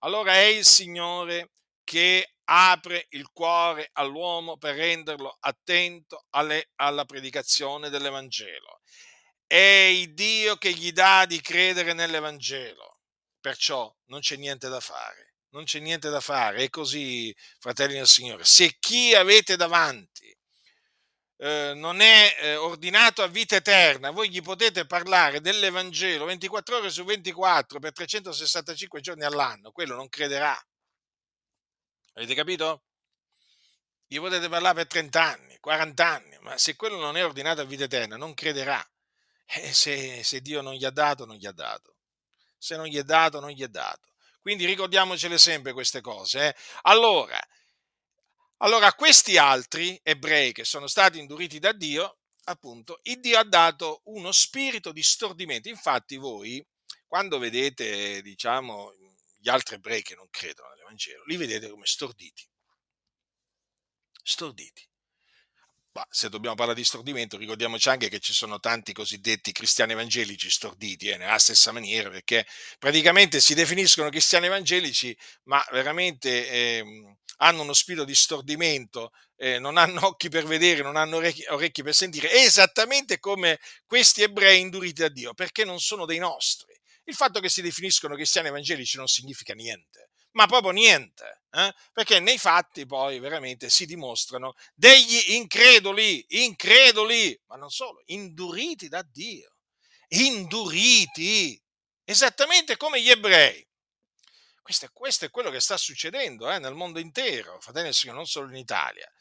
Allora è il Signore che apre il cuore all'uomo per renderlo attento alle, alla predicazione dell'Evangelo. È il Dio che gli dà di credere nell'Evangelo. Perciò non c'è niente da fare. Non c'è niente da fare. È così, fratelli del Signore. Se chi avete davanti eh, non è eh, ordinato a vita eterna, voi gli potete parlare dell'Evangelo 24 ore su 24 per 365 giorni all'anno, quello non crederà Avete capito? Gli potete parlare per 30 anni, 40 anni, ma se quello non è ordinato a vita eterna, non crederà. E se, se Dio non gli ha dato, non gli ha dato. Se non gli è dato, non gli è dato. Quindi ricordiamocele sempre queste cose. Eh? Allora, allora, questi altri ebrei che sono stati induriti da Dio, appunto, il Dio ha dato uno spirito di stordimento. Infatti voi, quando vedete, diciamo, gli altri ebrei che non credono nell'Evangelo, li vedete come storditi. Storditi. Ma se dobbiamo parlare di stordimento, ricordiamoci anche che ci sono tanti cosiddetti cristiani evangelici storditi, eh, nella stessa maniera, perché praticamente si definiscono cristiani evangelici, ma veramente eh, hanno uno spirito di stordimento, eh, non hanno occhi per vedere, non hanno orecchi, orecchi per sentire, esattamente come questi ebrei induriti da Dio, perché non sono dei nostri il fatto che si definiscono cristiani evangelici non significa niente, ma proprio niente, eh? perché nei fatti poi veramente si dimostrano degli increduli, increduli, ma non solo, induriti da Dio, induriti, esattamente come gli ebrei. Questo è, questo è quello che sta succedendo eh, nel mondo intero, fratelli e signori, non solo in Italia.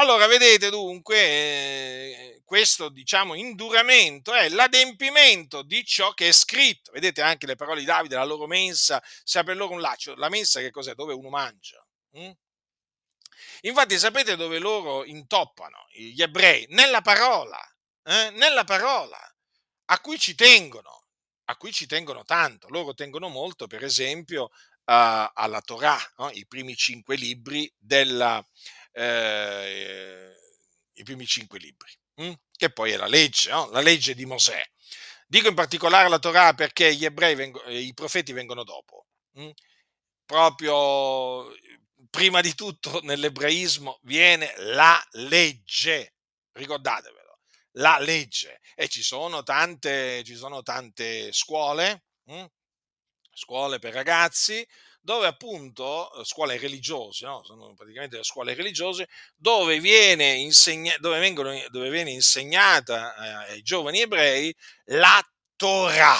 Allora, vedete dunque, eh, questo diciamo induramento è l'adempimento di ciò che è scritto. Vedete anche le parole di Davide, la loro mensa, sia per loro un laccio. La mensa che cos'è? Dove uno mangia. Hm? Infatti sapete dove loro intoppano gli ebrei? Nella parola, eh? nella parola, a cui ci tengono, a cui ci tengono tanto. Loro tengono molto, per esempio, uh, alla Torah, no? i primi cinque libri della, eh, i primi cinque libri, hm? che poi è la legge, no? la legge di Mosè. Dico in particolare la Torah perché gli ebrei, vengono, i profeti vengono dopo. Hm? proprio prima di tutto nell'ebraismo viene la legge, ricordatevelo, la legge. E ci sono tante, ci sono tante scuole, hm? scuole per ragazzi, dove appunto, scuole religiose, no? sono praticamente le scuole religiose, dove viene, insegna- dove vengono, dove viene insegnata eh, ai giovani ebrei la Torah.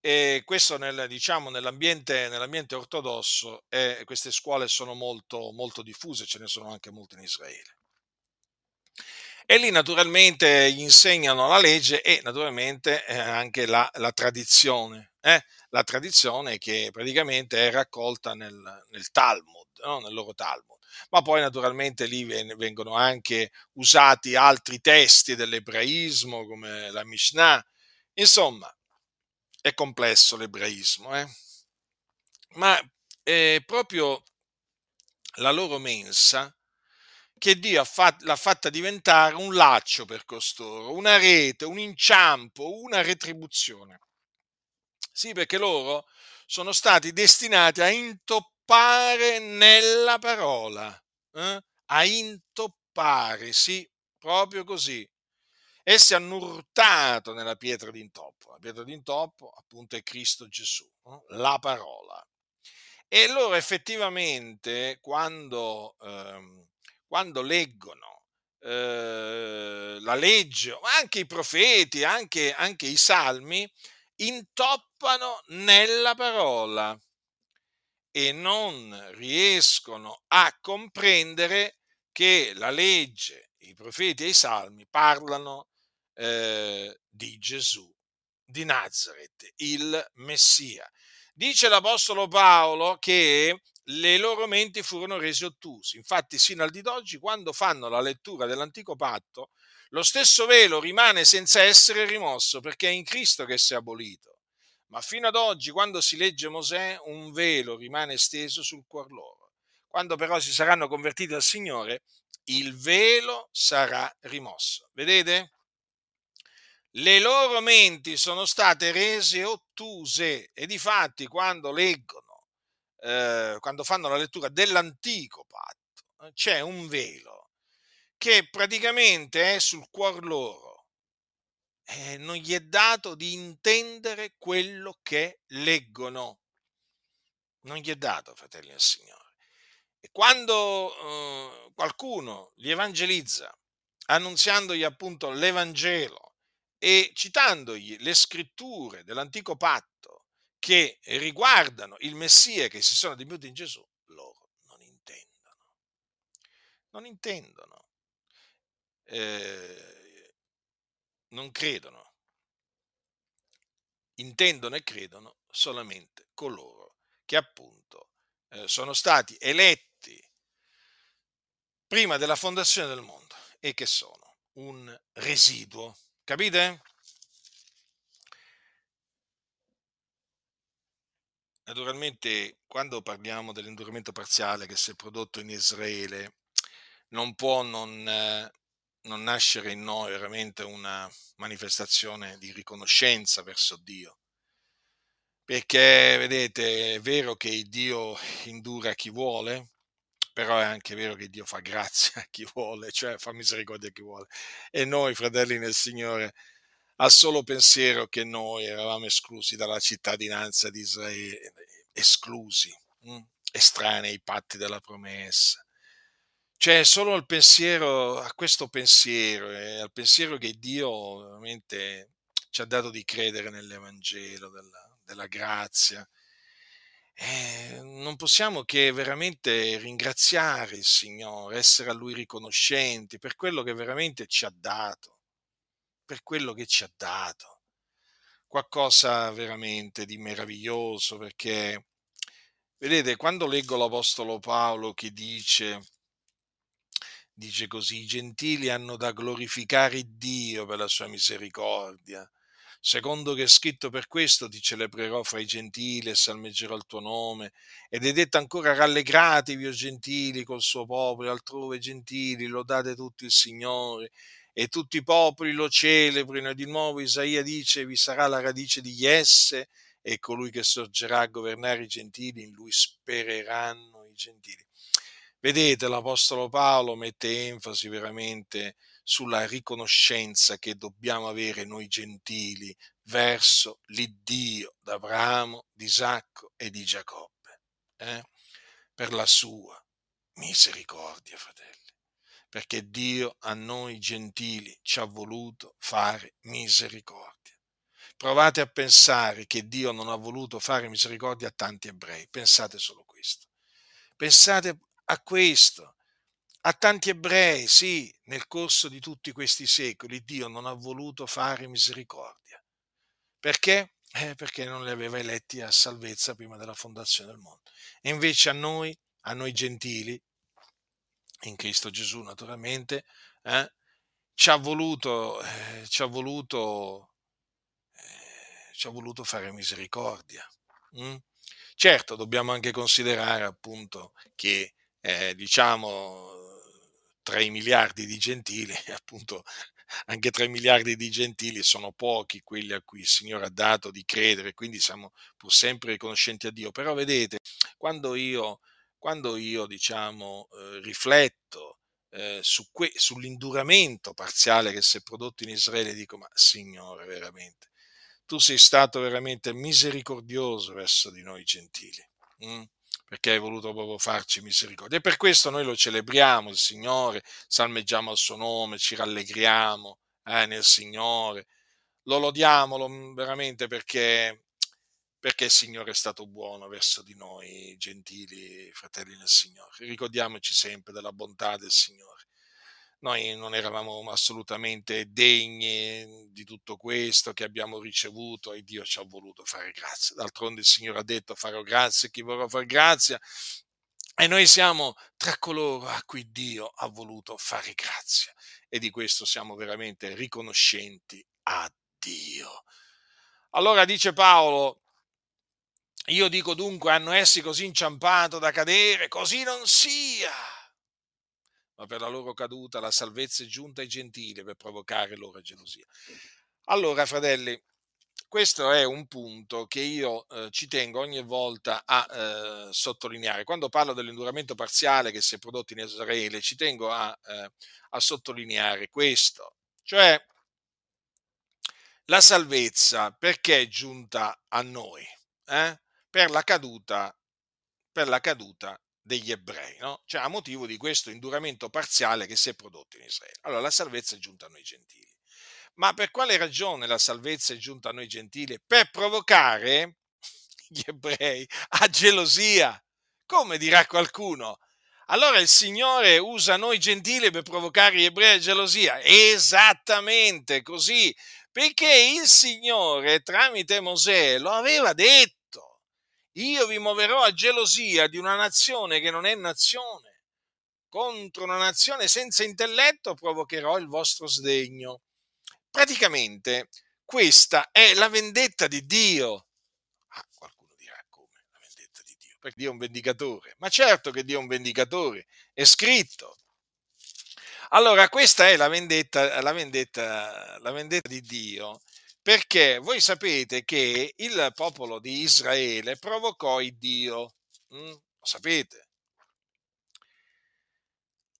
E questo nel, diciamo, nell'ambiente, nell'ambiente ortodosso eh, queste scuole sono molto, molto diffuse, ce ne sono anche molte in Israele. E lì naturalmente gli insegnano la legge e naturalmente eh, anche la, la tradizione, eh? la tradizione che praticamente è raccolta nel, nel Talmud, no? nel loro Talmud. Ma poi naturalmente lì vengono anche usati altri testi dell'ebraismo come la Mishnah. Insomma, è complesso l'ebraismo, eh? ma è proprio la loro mensa che Dio fat- l'ha fatta diventare un laccio per costoro, una rete, un inciampo, una retribuzione. Sì, perché loro sono stati destinati a intoppare nella parola, eh? a intoppare, sì, proprio così. Essi hanno urtato nella pietra d'intoppo. La pietra d'intoppo, appunto, è Cristo Gesù, no? la parola. E loro effettivamente, quando, ehm, quando leggono eh, la legge, anche i profeti, anche, anche i salmi, intoppano nella parola e non riescono a comprendere che la legge, i profeti e i salmi parlano eh, di Gesù di Nazareth, il Messia. Dice l'Apostolo Paolo che le loro menti furono resi ottusi. Infatti, sino al di d'oggi, quando fanno la lettura dell'antico patto, lo stesso velo rimane senza essere rimosso perché è in Cristo che si è abolito. Ma fino ad oggi, quando si legge Mosè, un velo rimane steso sul cuor loro. Quando però si saranno convertiti al Signore, il velo sarà rimosso. Vedete? le loro menti sono state rese ottuse e difatti quando leggono, eh, quando fanno la lettura dell'antico patto, eh, c'è un velo che praticamente è sul cuor loro. e non gli è dato di intendere quello che leggono. Non gli è dato, fratelli del Signore. E quando eh, qualcuno li evangelizza, annunziandogli appunto l'Evangelo, e citandogli le scritture dell'antico patto che riguardano il Messia che si sono adempiuti in Gesù, loro non intendono. Non intendono. Eh, non credono. Intendono e credono solamente coloro che appunto eh, sono stati eletti prima della fondazione del mondo e che sono un residuo Capite? Naturalmente, quando parliamo dell'indurimento parziale che si è prodotto in Israele, non può non, eh, non nascere in noi veramente una manifestazione di riconoscenza verso Dio. Perché, vedete, è vero che Dio indura chi vuole, però è anche vero che Dio fa grazia a chi vuole, cioè fa misericordia a chi vuole. E noi, fratelli nel Signore, al solo pensiero che noi eravamo esclusi dalla cittadinanza di Israele, esclusi, mh? Hm, estranei ai patti della promessa. Cioè, solo al pensiero, a questo pensiero, e al pensiero che Dio veramente ci ha dato di credere nell'Evangelo della, della grazia, eh, non possiamo che veramente ringraziare il Signore, essere a Lui riconoscenti per quello che veramente ci ha dato, per quello che ci ha dato. Qualcosa veramente di meraviglioso perché, vedete, quando leggo l'Apostolo Paolo che dice, dice così, i gentili hanno da glorificare Dio per la sua misericordia secondo che è scritto per questo ti celebrerò fra i gentili e salmeggerò il tuo nome. Ed è detto ancora rallegratevi, o gentili, col suo popolo, altrove gentili, lodate tutti il Signore, e tutti i popoli lo celebrino. Di nuovo Isaia dice, vi sarà la radice di Jesse e colui che sorgerà a governare i gentili, in lui spereranno i gentili. Vedete, l'Apostolo Paolo mette enfasi veramente sulla riconoscenza che dobbiamo avere noi gentili verso l'Iddio d'Abramo, di Isacco e di Giacobbe, eh? per la sua misericordia, fratelli perché Dio a noi gentili ci ha voluto fare misericordia. Provate a pensare che Dio non ha voluto fare misericordia a tanti ebrei, pensate solo questo. Pensate a questo, a tanti ebrei, sì, nel corso di tutti questi secoli Dio non ha voluto fare misericordia. Perché? Eh, perché non li aveva eletti a salvezza prima della fondazione del mondo. E invece a noi, a noi gentili, in Cristo Gesù naturalmente, eh, ci, ha voluto, eh, ci, ha voluto, eh, ci ha voluto fare misericordia. Mm? Certo, dobbiamo anche considerare appunto che eh, diciamo 3 miliardi di gentili, appunto anche 3 miliardi di gentili sono pochi quelli a cui il Signore ha dato di credere, quindi siamo pur sempre riconoscenti a Dio. Però vedete, quando io quando io diciamo, eh, rifletto eh, su que- sull'induramento parziale che si è prodotto in Israele, dico, ma Signore, veramente, tu sei stato veramente misericordioso verso di noi gentili, hm? perché hai voluto proprio farci misericordia. E per questo noi lo celebriamo, il Signore, salmeggiamo il suo nome, ci rallegriamo eh, nel Signore, lo lodiamo lo, veramente perché perché il Signore è stato buono verso di noi, gentili fratelli nel Signore. Ricordiamoci sempre della bontà del Signore. Noi non eravamo assolutamente degni di tutto questo che abbiamo ricevuto e Dio ci ha voluto fare grazia. D'altronde il Signore ha detto farò grazia a chi vorrà fare grazia e noi siamo tra coloro a cui Dio ha voluto fare grazia e di questo siamo veramente riconoscenti a Dio. Allora dice Paolo, io dico dunque, hanno essi così inciampato da cadere, così non sia. Ma per la loro caduta la salvezza è giunta ai gentili per provocare loro gelosia. Allora, fratelli, questo è un punto che io eh, ci tengo ogni volta a eh, sottolineare. Quando parlo dell'induramento parziale che si è prodotto in Israele, ci tengo a, eh, a sottolineare questo, cioè la salvezza perché è giunta a noi? Eh? Per la caduta, per la caduta degli ebrei, no? cioè a motivo di questo induramento parziale che si è prodotto in Israele. Allora la salvezza è giunta a noi gentili. Ma per quale ragione la salvezza è giunta a noi gentili? Per provocare gli ebrei a gelosia. Come dirà qualcuno? Allora il Signore usa noi gentili per provocare gli ebrei a gelosia. Esattamente così, perché il Signore tramite Mosè lo aveva detto io vi muoverò a gelosia di una nazione che non è nazione. Contro una nazione senza intelletto provocherò il vostro sdegno. Praticamente questa è la vendetta di Dio. Ah, qualcuno dirà come la vendetta di Dio? Perché Dio è un vendicatore. Ma certo che Dio è un vendicatore, è scritto. Allora, questa è la vendetta, la vendetta, la vendetta di Dio perché voi sapete che il popolo di Israele provocò il Dio, mm? lo sapete?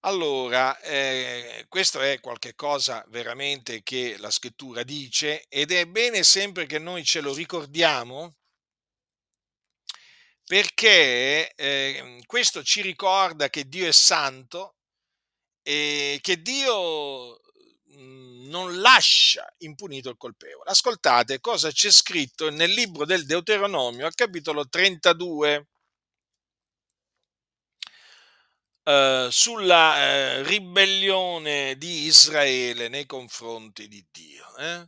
Allora, eh, questo è qualcosa veramente che la scrittura dice ed è bene sempre che noi ce lo ricordiamo perché eh, questo ci ricorda che Dio è santo e che Dio Mhmm, non lascia impunito il colpevole. Ascoltate cosa c'è scritto nel libro del Deuteronomio, al capitolo 32, eh, sulla eh, ribellione di Israele nei confronti di Dio. Eh?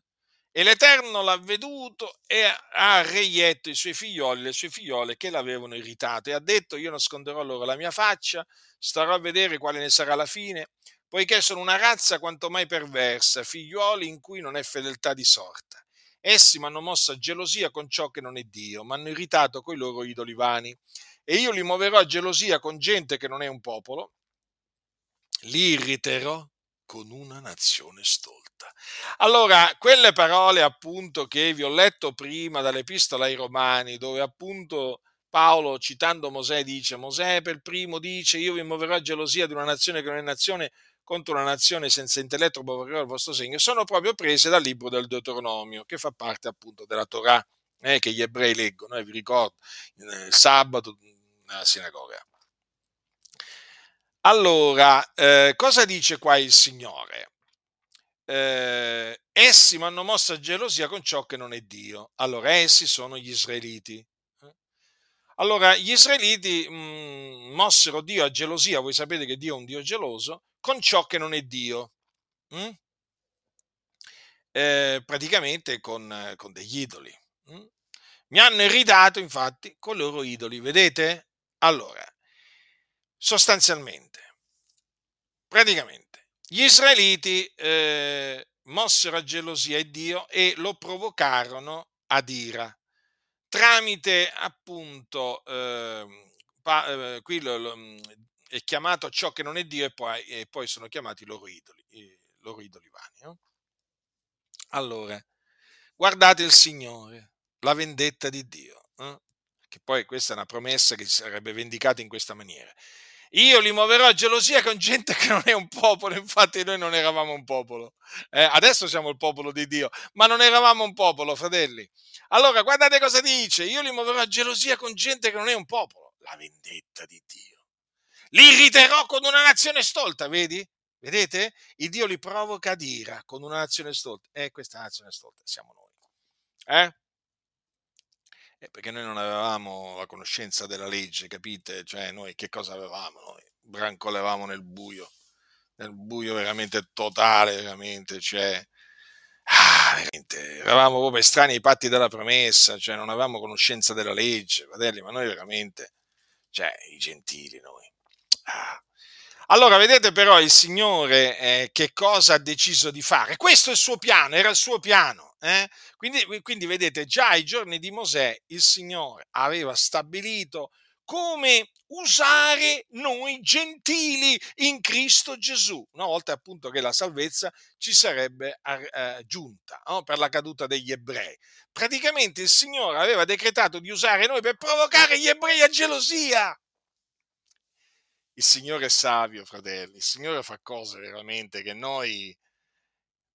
E l'Eterno l'ha veduto e ha reietto i suoi figlioli, le sue figliole che l'avevano irritato e ha detto io nasconderò loro la mia faccia, starò a vedere quale ne sarà la fine poiché sono una razza quanto mai perversa, figliuoli in cui non è fedeltà di sorta. Essi mi hanno mosso a gelosia con ciò che non è Dio, mi hanno irritato coi loro idoli vani. E io li muoverò a gelosia con gente che non è un popolo, li irriterò con una nazione stolta. Allora, quelle parole appunto che vi ho letto prima dall'epistola ai Romani, dove appunto Paolo, citando Mosè, dice, Mosè per primo dice, io vi muoverò a gelosia di una nazione che non è nazione contro una nazione senza intelletto provocherò il vostro segno, sono proprio prese dal libro del Deuteronomio, che fa parte appunto della Torah, eh, che gli ebrei leggono, eh, vi ricordo, il sabato nella sinagoga. Allora, eh, cosa dice qua il Signore? Eh, essi mi hanno mosso a gelosia con ciò che non è Dio. Allora, essi sono gli israeliti. Allora, gli israeliti mh, mm, mossero Dio a gelosia, voi sapete che Dio è un Dio geloso, con ciò che non è Dio. Mm? Eh, praticamente con, con, degli idoli. Mm? Mi hanno irritato infatti con i loro idoli, vedete? Allora, sostanzialmente, praticamente, gli israeliti eh, mossero a gelosia Dio e lo provocarono ad ira tramite appunto, eh, pa, eh, qui lo, lo, mm, è chiamato ciò che non è Dio e poi, e poi sono chiamati loro idoli, i loro idoli vani. No? Allora, guardate il Signore, la vendetta di Dio, eh? che poi questa è una promessa che si sarebbe vendicata in questa maniera. Io li muoverò a gelosia con gente che non è un popolo, infatti noi non eravamo un popolo. Eh, adesso siamo il popolo di Dio, ma non eravamo un popolo, fratelli. Allora, guardate cosa dice, io li muoverò a gelosia con gente che non è un popolo. La vendetta di Dio. Li irriterò con una nazione stolta, vedi? Vedete? Il Dio li provoca ad ira con una nazione stolta. E questa nazione stolta siamo noi. Eh? Eh, perché noi non avevamo la conoscenza della legge, capite? Cioè, noi che cosa avevamo? Noi brancolevamo nel buio, nel buio veramente totale, veramente, cioè, ah, veramente, eravamo proprio estranei ai patti della promessa, cioè non avevamo conoscenza della legge, fratelli, ma noi veramente, cioè, i gentili noi. Ah. Allora, vedete però il Signore eh, che cosa ha deciso di fare? Questo è il suo piano, era il suo piano. Eh? Quindi, quindi vedete, già ai giorni di Mosè il Signore aveva stabilito come usare noi gentili in Cristo Gesù, una volta appunto che la salvezza ci sarebbe eh, giunta no? per la caduta degli ebrei. Praticamente il Signore aveva decretato di usare noi per provocare gli ebrei a gelosia. Il Signore è savio, fratelli, il Signore fa cose veramente che noi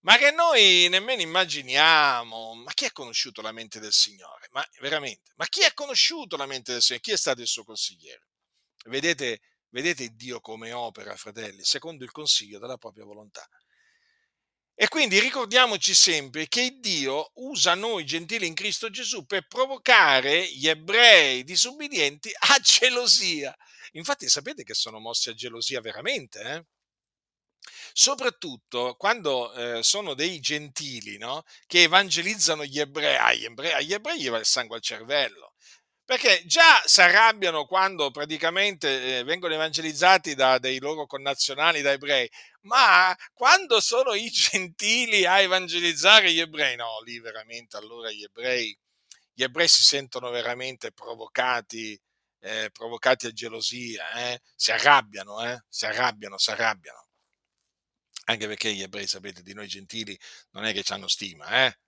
ma che noi nemmeno immaginiamo. Ma chi ha conosciuto la mente del Signore? Ma veramente, ma chi ha conosciuto la mente del Signore? Chi è stato il suo consigliere? Vedete, vedete Dio come opera, fratelli, secondo il consiglio della propria volontà. E quindi ricordiamoci sempre che Dio usa noi gentili in Cristo Gesù per provocare gli ebrei disubbidienti a gelosia. Infatti sapete che sono mossi a gelosia veramente, eh? soprattutto quando eh, sono dei gentili no? che evangelizzano gli ebrei, agli ebrei, gli va il sangue al cervello. Perché già si arrabbiano quando praticamente eh, vengono evangelizzati da dei loro connazionali, da ebrei, ma quando sono i gentili a evangelizzare gli ebrei, no, lì veramente allora gli ebrei, gli ebrei si sentono veramente provocati, eh, provocati a gelosia, eh? si arrabbiano, eh? si arrabbiano, si arrabbiano anche perché gli ebrei, sapete, di noi gentili non è che ci hanno stima, eh?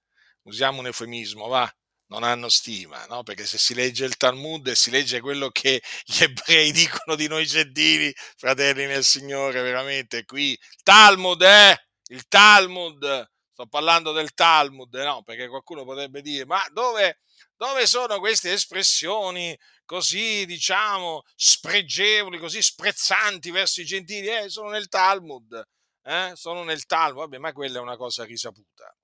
Usiamo un eufemismo, va? Non hanno stima, no? Perché se si legge il Talmud e si legge quello che gli ebrei dicono di noi gentili, fratelli nel Signore, veramente qui, Talmud, eh? Il Talmud, sto parlando del Talmud, no? Perché qualcuno potrebbe dire, ma dove, dove sono queste espressioni così, diciamo, spregevoli, così sprezzanti verso i gentili? Eh, sono nel Talmud eh? sono nel Talmud, vabbè, ma quella è una cosa risaputa.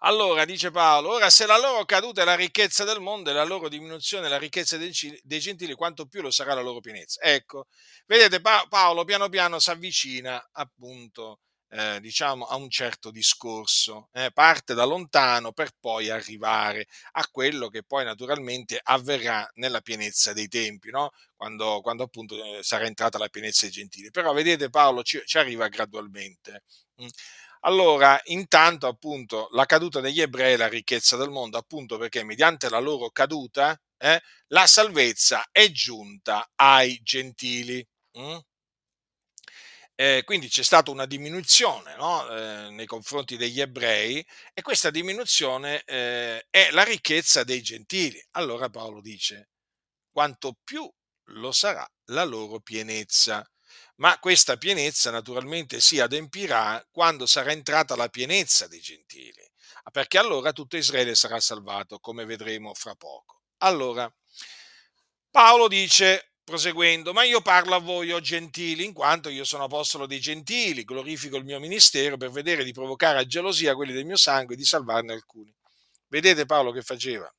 Allora, dice Paolo, ora se la loro caduta è la ricchezza del mondo e la loro diminuzione è la ricchezza dei, gentili, quanto più lo sarà la loro pienezza. Ecco, vedete, pa- Paolo piano piano si avvicina appunto eh, diciamo, a un certo discorso, eh, parte da lontano per poi arrivare a quello che poi naturalmente avverrà nella pienezza dei tempi, no? quando, quando, appunto eh, sarà entrata la pienezza dei gentili. Però vedete Paolo ci, ci arriva gradualmente. Mm. Allora, intanto appunto la caduta degli ebrei è la ricchezza del mondo, appunto perché mediante la loro caduta eh, la salvezza è giunta ai gentili. Mm? Eh, quindi c'è stata una diminuzione no? eh, nei confronti degli ebrei e questa diminuzione eh, è la ricchezza dei gentili. Allora Paolo dice, quanto più lo sarà la loro pienezza. Ma questa pienezza naturalmente si adempirà quando sarà entrata la pienezza dei gentili, perché allora tutto Israele sarà salvato, come vedremo fra poco. Allora, Paolo dice, proseguendo, ma io parlo a voi, o gentili, in quanto io sono apostolo dei gentili, glorifico il mio ministero per vedere di provocare a gelosia quelli del mio sangue e di salvarne alcuni. Vedete Paolo che faceva?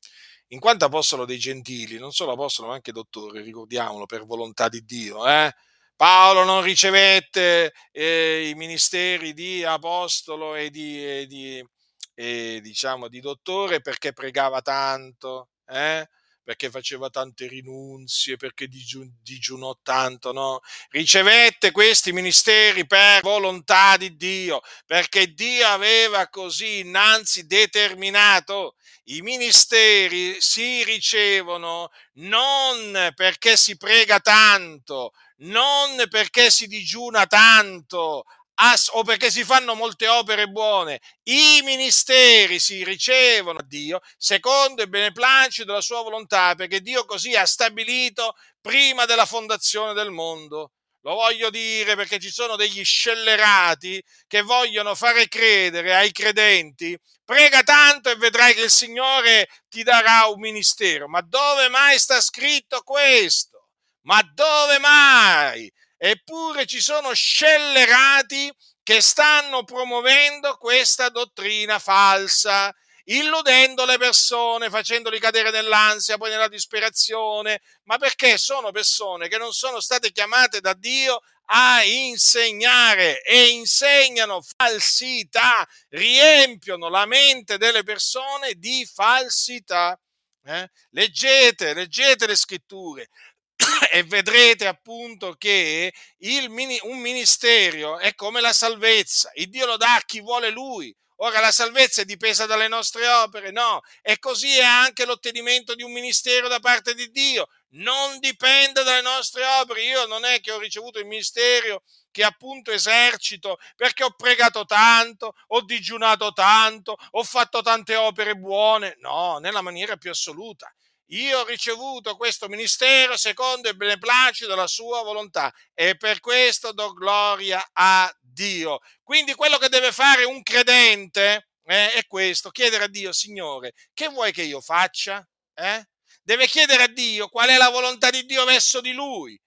In quanto apostolo dei gentili, non solo apostolo ma anche dottore, ricordiamolo, per volontà di Dio, eh? Paolo non ricevette eh, i ministeri di apostolo e di, e di, e, diciamo, di dottore perché pregava tanto, eh? Perché faceva tante rinunzie, perché digiunò tanto, no? Ricevette questi ministeri per volontà di Dio, perché Dio aveva così innanzi determinato. I ministeri si ricevono non perché si prega tanto, non perché si digiuna tanto, o perché si fanno molte opere buone, i ministeri si ricevono a Dio secondo il beneplacito della sua volontà, perché Dio così ha stabilito prima della fondazione del mondo. Lo voglio dire perché ci sono degli scellerati che vogliono fare credere ai credenti, prega tanto e vedrai che il Signore ti darà un ministero. Ma dove mai sta scritto questo? Ma dove mai? Eppure ci sono scellerati che stanno promuovendo questa dottrina falsa, illudendo le persone, facendoli cadere nell'ansia, poi nella disperazione, ma perché sono persone che non sono state chiamate da Dio a insegnare e insegnano falsità, riempiono la mente delle persone di falsità. Eh? Leggete, leggete le scritture, e vedrete appunto che il, un ministero è come la salvezza, il Dio lo dà a chi vuole lui. Ora la salvezza è dipesa dalle nostre opere? No, e così è anche l'ottenimento di un ministero da parte di Dio. Non dipende dalle nostre opere. Io non è che ho ricevuto il ministero che appunto esercito perché ho pregato tanto, ho digiunato tanto, ho fatto tante opere buone. No, nella maniera più assoluta io ho ricevuto questo ministero secondo il beneplacito della sua volontà e per questo do gloria a Dio. Quindi quello che deve fare un credente eh, è questo, chiedere a Dio, Signore, che vuoi che io faccia? Eh? Deve chiedere a Dio qual è la volontà di Dio verso di lui.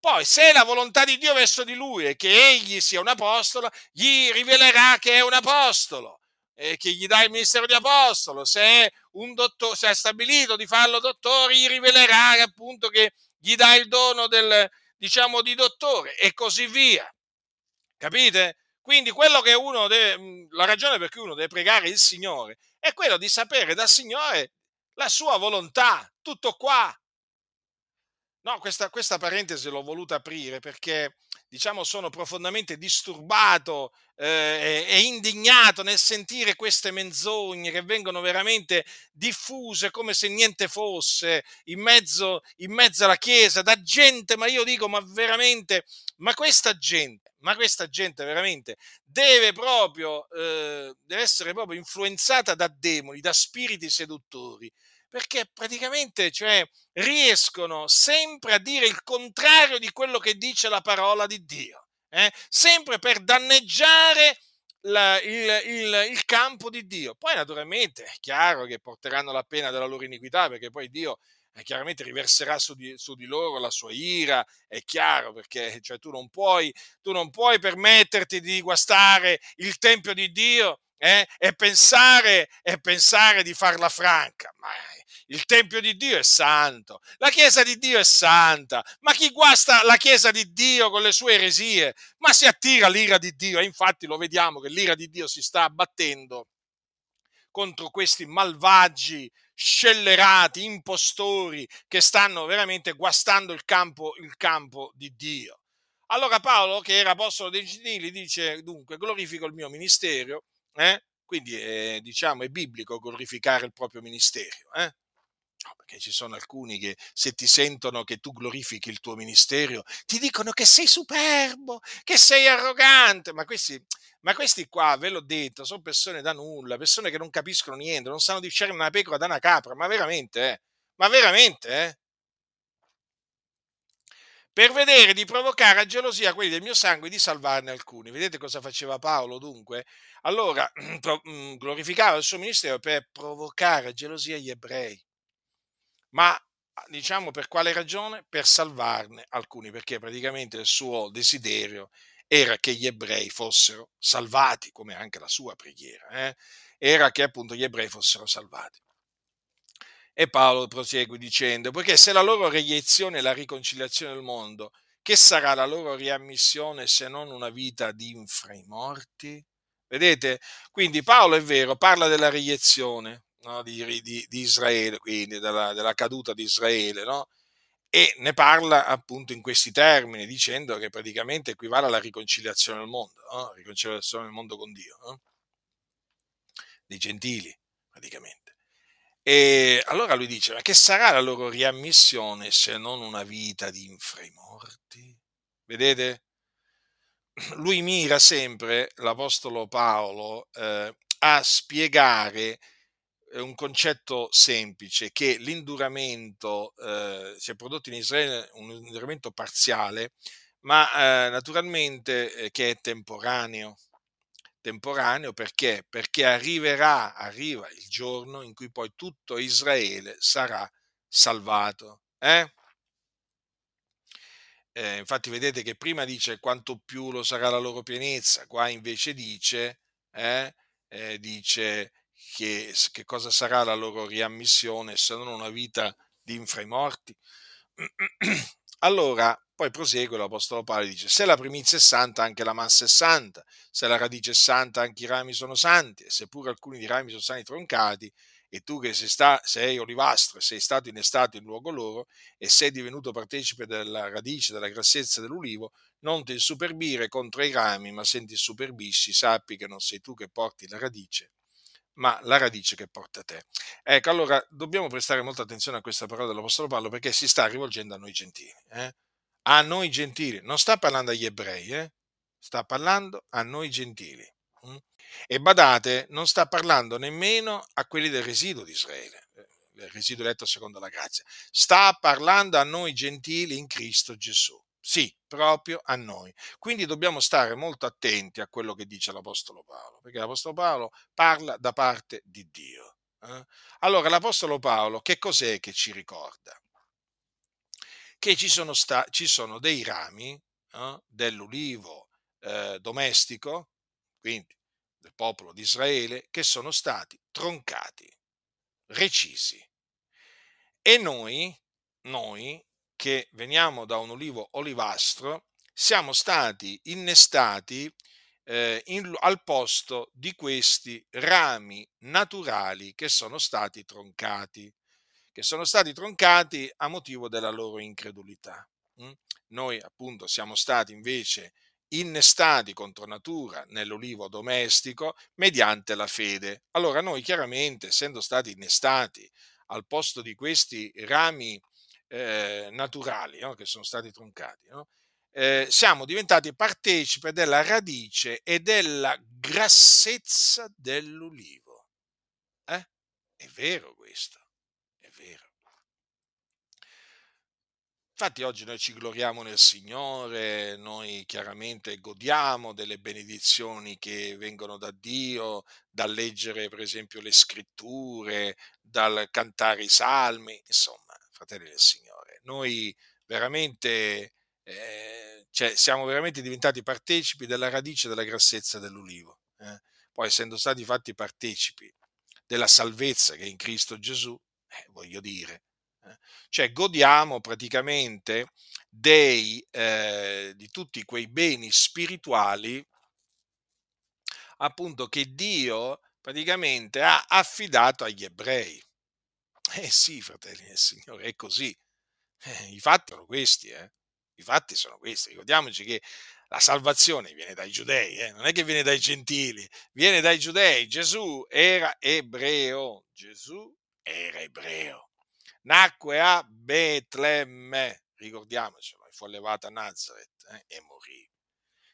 Poi, se la volontà di Dio verso di lui è che egli sia un apostolo, gli rivelerà che è un apostolo eh, che gli dà il ministero di apostolo, se è, un dottore, se è stabilito di farlo dottore, gli rivelerà appunto che gli dà il dono del, diciamo, di dottore e così via. Capite? Quindi quello che uno deve, la ragione per cui uno deve pregare il Signore è quello di sapere dal Signore la sua volontà, tutto qua. No, questa, questa parentesi l'ho voluta aprire perché, diciamo, sono profondamente disturbato eh, e indignato nel sentire queste menzogne che vengono veramente diffuse come se niente fosse in mezzo, in mezzo alla Chiesa, da gente, ma io dico, ma veramente, ma questa gente, ma questa gente veramente deve proprio, eh, deve essere proprio influenzata da demoni, da spiriti seduttori perché praticamente cioè, riescono sempre a dire il contrario di quello che dice la parola di Dio, eh? sempre per danneggiare la, il, il, il, campo di Dio. Poi naturalmente è chiaro che porteranno la pena della loro iniquità, perché poi Dio eh, chiaramente riverserà su di, su di, loro la sua ira, è chiaro, perché cioè, tu, non puoi, tu non puoi permetterti di guastare il Tempio di Dio eh, e, pensare, e pensare di farla franca. Ma il Tempio di Dio è santo, la Chiesa di Dio è santa, ma chi guasta la Chiesa di Dio con le sue eresie, ma si attira l'ira di Dio e infatti lo vediamo che l'ira di Dio si sta abbattendo contro questi malvagi, scellerati, impostori che stanno veramente guastando il campo, il campo di Dio. Allora Paolo, che era apostolo dei gentili, dice dunque glorifico il mio ministero, eh? quindi eh, diciamo è biblico glorificare il proprio ministero. Eh? Perché ci sono alcuni che se ti sentono che tu glorifichi il tuo ministero, ti dicono che sei superbo, che sei arrogante, ma questi, ma questi qua, ve l'ho detto, sono persone da nulla, persone che non capiscono niente, non sanno discernere una pecora da una capra, ma veramente, eh? Ma veramente, eh? Per vedere di provocare a gelosia quelli del mio sangue e di salvarne alcuni. Vedete cosa faceva Paolo dunque? Allora mm, glorificava il suo ministero per provocare a gelosia gli ebrei. Ma diciamo per quale ragione? Per salvarne alcuni, perché praticamente il suo desiderio era che gli ebrei fossero salvati, come anche la sua preghiera, eh? era che appunto gli ebrei fossero salvati. E Paolo prosegue dicendo, poiché se la loro reiezione è la riconciliazione del mondo, che sarà la loro riammissione se non una vita di infra i morti? Vedete? Quindi Paolo è vero, parla della reiezione no? di, di, di, Israele, quindi della, della, caduta di Israele, no? e ne parla appunto in questi termini, dicendo che praticamente equivale alla riconciliazione del mondo, no? riconciliazione del mondo con Dio, no? dei gentili praticamente. E allora lui dice, ma che sarà la loro riammissione se non una vita di infremorti? Vedete? Lui mira sempre, l'Apostolo Paolo, eh, a spiegare eh, un concetto semplice, che l'induramento eh, si è prodotto in Israele un induramento parziale, ma eh, naturalmente eh, che è temporaneo temporaneo perché? Perché arriverà, arriva il giorno in cui poi tutto Israele sarà salvato. Eh? Eh, infatti vedete che prima dice quanto più lo sarà la loro pienezza, qua invece dice, eh, eh, dice che, che, cosa sarà la loro riammissione se non una vita di inframorti. Allora, poi prosegue l'Apostolo Paolo e dice, se la primizia è santa, anche la massa è santa, se la radice è santa, anche i rami sono santi, e seppure alcuni di rami sono stati troncati, e tu che sei, sta, sei olivastro sei stato innestato in luogo loro, e sei divenuto partecipe della radice, della grassezza dell'ulivo, non ti insuperbire contro i rami, ma se ti insuperbisci, sappi che non sei tu che porti la radice, ma la radice che porta te. Ecco, allora dobbiamo prestare molta attenzione a questa parola dell'Apostolo Paolo perché si sta rivolgendo a noi gentili. Eh? A noi gentili, non sta parlando agli ebrei, eh? sta parlando a noi gentili. Hm? E badate, non sta parlando nemmeno a quelli del residuo di Israele, eh, il residuo eletto secondo la grazia. Sta parlando a noi gentili in Cristo Gesù. Sì, proprio a noi. Quindi dobbiamo stare molto attenti a quello che dice l'Apostolo Paolo, perché l'Apostolo Paolo parla da parte di Dio. Eh? Allora, l'Apostolo Paolo che cos'è che ci ricorda? Che ci sono, sta- ci sono dei rami eh, dell'ulivo eh, domestico, quindi del popolo di Israele, che sono stati troncati, recisi. E noi, noi che veniamo da un ulivo olivastro, siamo stati innestati eh, in, al posto di questi rami naturali che sono stati troncati, che sono stati troncati a motivo della loro incredulità. Mm? Noi appunto siamo stati invece innestati contro natura nell'olivo domestico mediante la fede. Allora noi chiaramente, essendo stati innestati al posto di questi rami eh, naturali no? che sono stati troncati, no? eh, siamo diventati partecipe della radice e della grassezza dell'ulivo. Eh? È vero questo, è vero. Infatti oggi noi ci gloriamo nel Signore, noi chiaramente godiamo delle benedizioni che vengono da Dio, dal leggere per esempio le scritture, dal cantare i salmi, insomma, fratelli del Signore. Noi veramente eh, cioè, siamo veramente diventati partecipi della radice della grassezza dell'ulivo. Eh? Poi, essendo stati fatti partecipi della salvezza che è in Cristo Gesù, eh, voglio dire, cioè godiamo praticamente dei, eh, di tutti quei beni spirituali appunto che Dio praticamente ha affidato agli ebrei. Eh sì, fratelli del Signore, è così. Eh, I fatti sono questi, eh. I fatti sono questi. Ricordiamoci che la salvazione viene dai giudei, eh? non è che viene dai gentili, viene dai giudei. Gesù era ebreo. Gesù era ebreo. Nacque a Betlemme, ricordiamocelo, fu allevato a Nazareth eh, e morì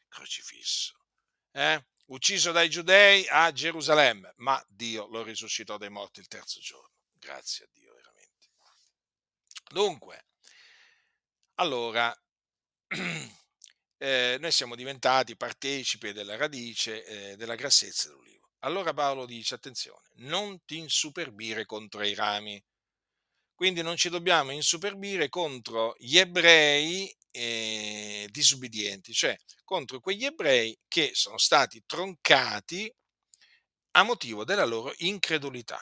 crocifisso. Eh? Ucciso dai giudei a Gerusalemme, ma Dio lo risuscitò dai morti il terzo giorno. Grazie a Dio, veramente. Dunque, allora, eh, noi siamo diventati partecipi della radice eh, della grassezza dell'ulivo. Allora Paolo dice, attenzione, non ti insuperbire contro i rami. Quindi non ci dobbiamo insuperbire contro gli ebrei eh, disubbidienti, cioè contro quegli ebrei che sono stati troncati a motivo della loro incredulità.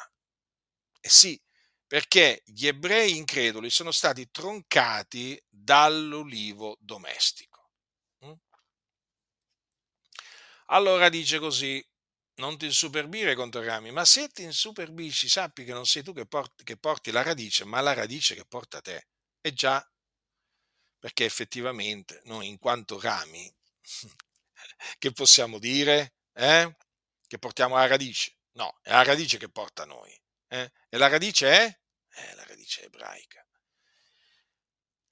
Eh sì, perché gli ebrei increduli sono stati troncati dall'ulivo domestico. Mm? Allora dice così, non ti insuperbire contro i rami, ma se ti insuperbisci sappi che non sei tu che porti, che porti la radice, ma la radice che porta te. E già, perché effettivamente noi in quanto rami, che possiamo dire? Eh? Che portiamo la radice? No, è la radice che porta noi. Eh? E la radice è? Eh, la radice ebraica.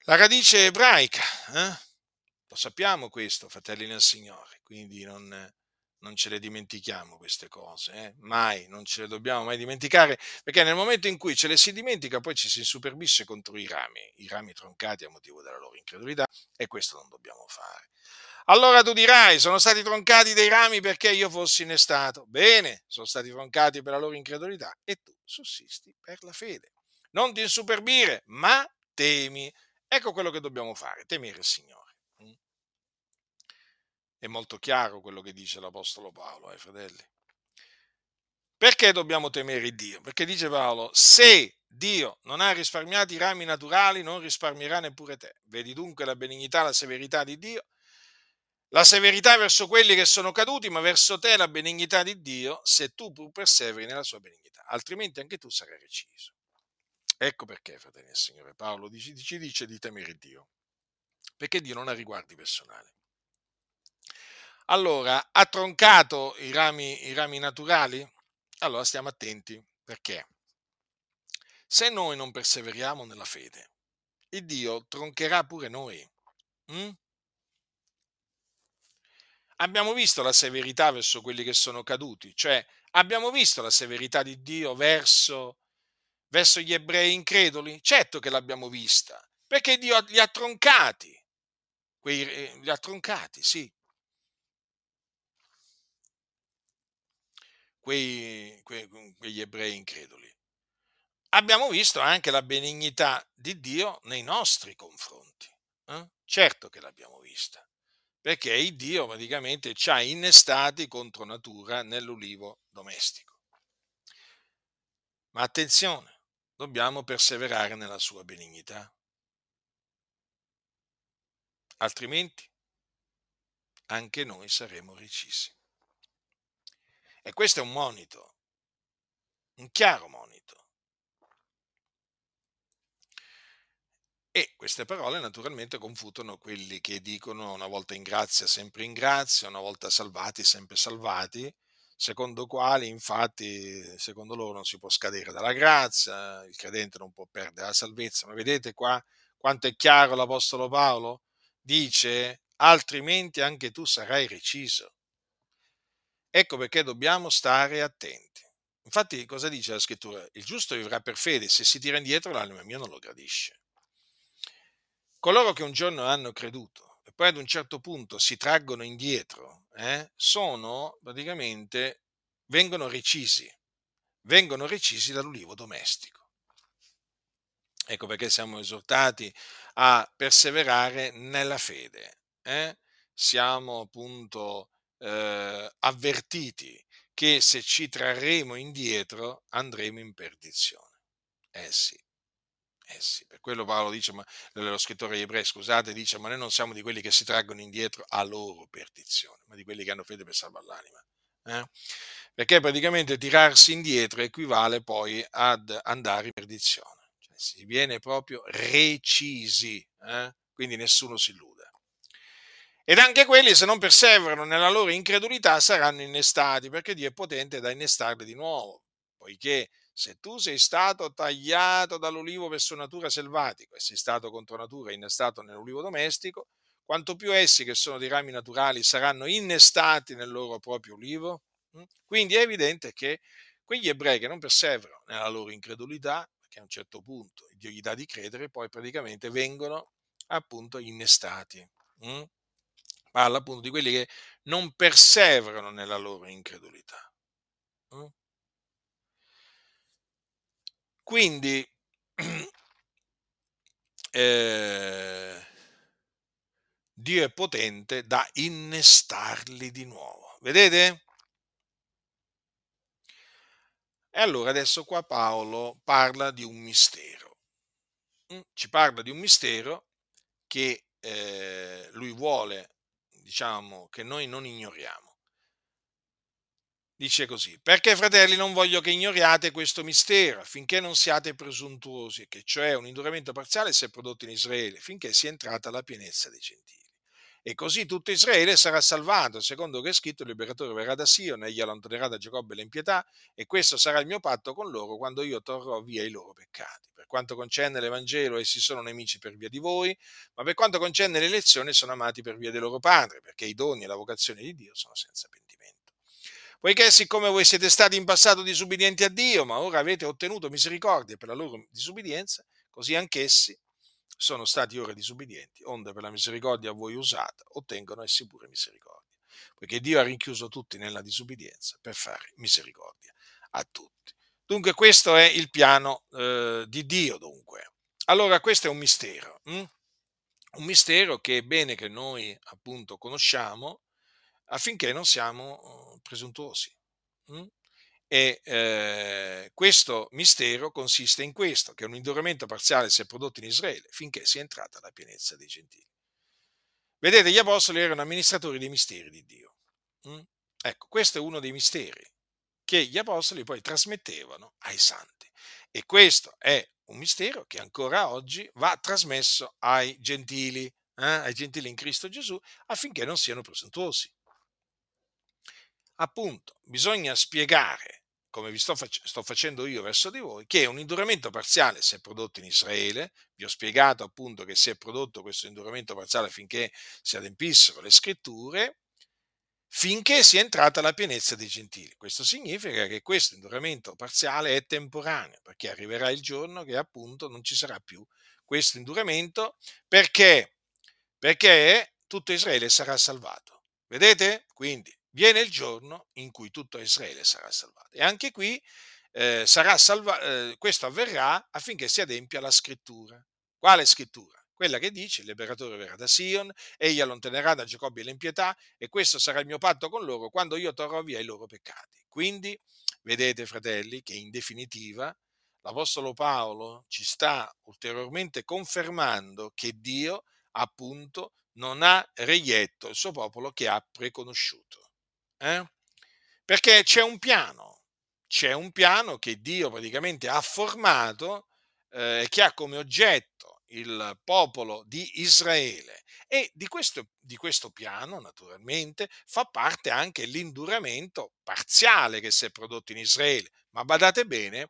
La radice ebraica, eh? lo sappiamo questo, fratelli nel Signore, quindi non, non ce le dimentichiamo queste cose, eh? mai, non ce le dobbiamo mai dimenticare, perché nel momento in cui ce le si dimentica poi ci si insuperbisce contro i rami, i rami troncati a motivo della loro incredulità e questo non dobbiamo fare. Allora tu dirai, sono stati troncati dei rami perché io fossi innestato. Bene, sono stati troncati per la loro incredulità e tu sussisti per la fede. Non ti insuperbire, ma temi. Ecco quello che dobbiamo fare, temere il Signore. È molto chiaro quello che dice l'Apostolo Paolo, eh, fratelli. Perché dobbiamo temere Dio? Perché dice Paolo, se Dio non ha risparmiato i rami naturali, non risparmierà neppure te. Vedi dunque la benignità, la severità di Dio la severità verso quelli che sono caduti, ma verso te la benignità di Dio, se tu pur perseveri nella sua benignità, altrimenti anche tu sarai reciso. Ecco perché, fratelli del Signore, Paolo ci dice di temere Dio, perché Dio non ha riguardi personali. Allora, ha troncato i rami, i rami naturali? Allora stiamo attenti, perché se noi non perseveriamo nella fede, il Dio troncherà pure noi. Mm? abbiamo visto la severità verso quelli che sono caduti, cioè abbiamo visto la severità di Dio verso, verso gli ebrei increduli? Certo che l'abbiamo vista, perché Dio li ha troncati, quei, eh, li ha troncati, sì. Quei, quei, quegli ebrei increduli. Abbiamo visto anche la benignità di Dio nei nostri confronti. Eh? Certo che l'abbiamo vista perché il Dio praticamente ci ha innestati contro natura nell'ulivo domestico. Ma attenzione, dobbiamo perseverare nella sua benignità. Altrimenti anche noi saremo recisi. E questo è un monito, un chiaro monito. E queste parole naturalmente confutano quelli che dicono una volta in grazia, sempre in grazia, una volta salvati, sempre salvati, secondo quali infatti, secondo loro, non si può scadere dalla grazia, il credente non può perdere la salvezza. Ma vedete qua quanto è chiaro l'Apostolo Paolo? Dice, altrimenti anche tu sarai reciso. Ecco perché dobbiamo stare attenti. Infatti, cosa dice la scrittura? Il giusto vivrà per fede, se si tira indietro l'anima mia non lo gradisce. Coloro che un giorno hanno creduto e poi ad un certo punto si traggono indietro, eh, sono praticamente, vengono recisi, vengono recisi dall'ulivo domestico. Ecco perché siamo esortati a perseverare nella fede. Eh? Siamo appunto eh, avvertiti che se ci trarremo indietro andremo in perdizione. Eh sì. Eh sì, per quello Paolo dice, ma lo scrittore agli ebrei, scusate, dice, ma noi non siamo di quelli che si traggono indietro a loro perdizione, ma di quelli che hanno fede per salvare l'anima. Eh? Perché praticamente tirarsi indietro equivale poi ad andare in perdizione. Cioè, si viene proprio recisi, eh? quindi nessuno si illude. Ed anche quelli, se non perseverano nella loro incredulità, saranno innestati, perché Dio è potente da innestarli di nuovo, poiché se tu sei stato tagliato dall'olivo per sua natura selvatico e sei stato contro natura innestato nell'olivo domestico, quanto più essi che sono di rami naturali saranno innestati nel loro proprio olivo. Mm? Quindi è evidente che quegli ebrei che non perseverano nella loro incredulità, perché a un certo punto Dio gli dà di credere, poi praticamente vengono appunto innestati. Parla appunto di quelli che non perseverano nella loro incredulità. Mm? Quindi, eh, Dio è potente da innestarli di nuovo. Vedete? E allora adesso qua Paolo parla di un mistero. Mm, ci parla di un mistero che eh, lui vuole, diciamo, che noi non ignoriamo dice così, perché fratelli non voglio che ignoriate questo mistero, affinché non siate presuntuosi, che cioè un induramento parziale si è prodotto in Israele, finché sia entrata la pienezza dei gentili. E così tutto Israele sarà salvato, secondo che è scritto il liberatore verrà da Sion, egli allontanerà da Giacobbe l'impietà, e questo sarà il mio patto con loro quando io torrò via i loro peccati. Per quanto concerne l'Evangelo, essi sono nemici per via di voi, ma per quanto concerne l'elezione sono amati per via del loro Padre, perché i doni e la vocazione di Dio sono senza pentimento poiché siccome voi siete stati in passato disubbidienti a Dio, ma ora avete ottenuto misericordia per la loro disubbidienza, così anch'essi sono stati ora disubbidienti, onde per la misericordia a voi usata ottengono essi pure misericordia, poiché Dio ha rinchiuso tutti nella disubbidienza per fare misericordia a tutti. Dunque questo è il piano eh, di Dio, dunque. Allora questo è un mistero, hm? un mistero che è bene che noi appunto conosciamo, affinché non siamo uhm, presuntuosi. Mh? E eh, questo mistero consiste in questo, che un induramento parziale si è prodotto in Israele finché sia entrata la pienezza dei gentili. Vedete, gli apostoli erano amministratori dei misteri di Dio. Mh? Ecco, questo è uno dei misteri che gli apostoli poi trasmettevano ai santi. E questo è un mistero che ancora oggi va trasmesso ai gentili, eh? ai gentili in Cristo Gesù, affinché non siano presuntuosi appunto bisogna spiegare, come vi sto, fac- sto, facendo io verso di voi, che un induramento parziale si è prodotto in Israele, vi ho spiegato appunto che si è prodotto questo induramento parziale finché si adempissero le scritture, finché sia entrata la pienezza dei gentili. Questo significa che questo induramento parziale è temporaneo, perché arriverà il giorno che appunto non ci sarà più questo induramento, perché? Perché tutto Israele sarà salvato. Vedete? Quindi viene il giorno in cui tutto Israele sarà salvato. E anche qui eh, salva- eh, questo avverrà affinché si adempia la scrittura. Quale scrittura? Quella che dice il liberatore verrà da Sion, egli allontanerà da Giacobbe l'impietà e questo sarà il mio patto con loro quando io torrò via i loro peccati. Quindi vedete fratelli che in definitiva l'Apostolo Paolo ci sta ulteriormente confermando che Dio appunto non ha reietto il suo popolo che ha preconosciuto. Eh? Perché c'è un piano, c'è un piano che Dio praticamente ha formato e eh, che ha come oggetto il popolo di Israele e di questo, di questo piano naturalmente fa parte anche l'induramento parziale che si è prodotto in Israele, ma badate bene,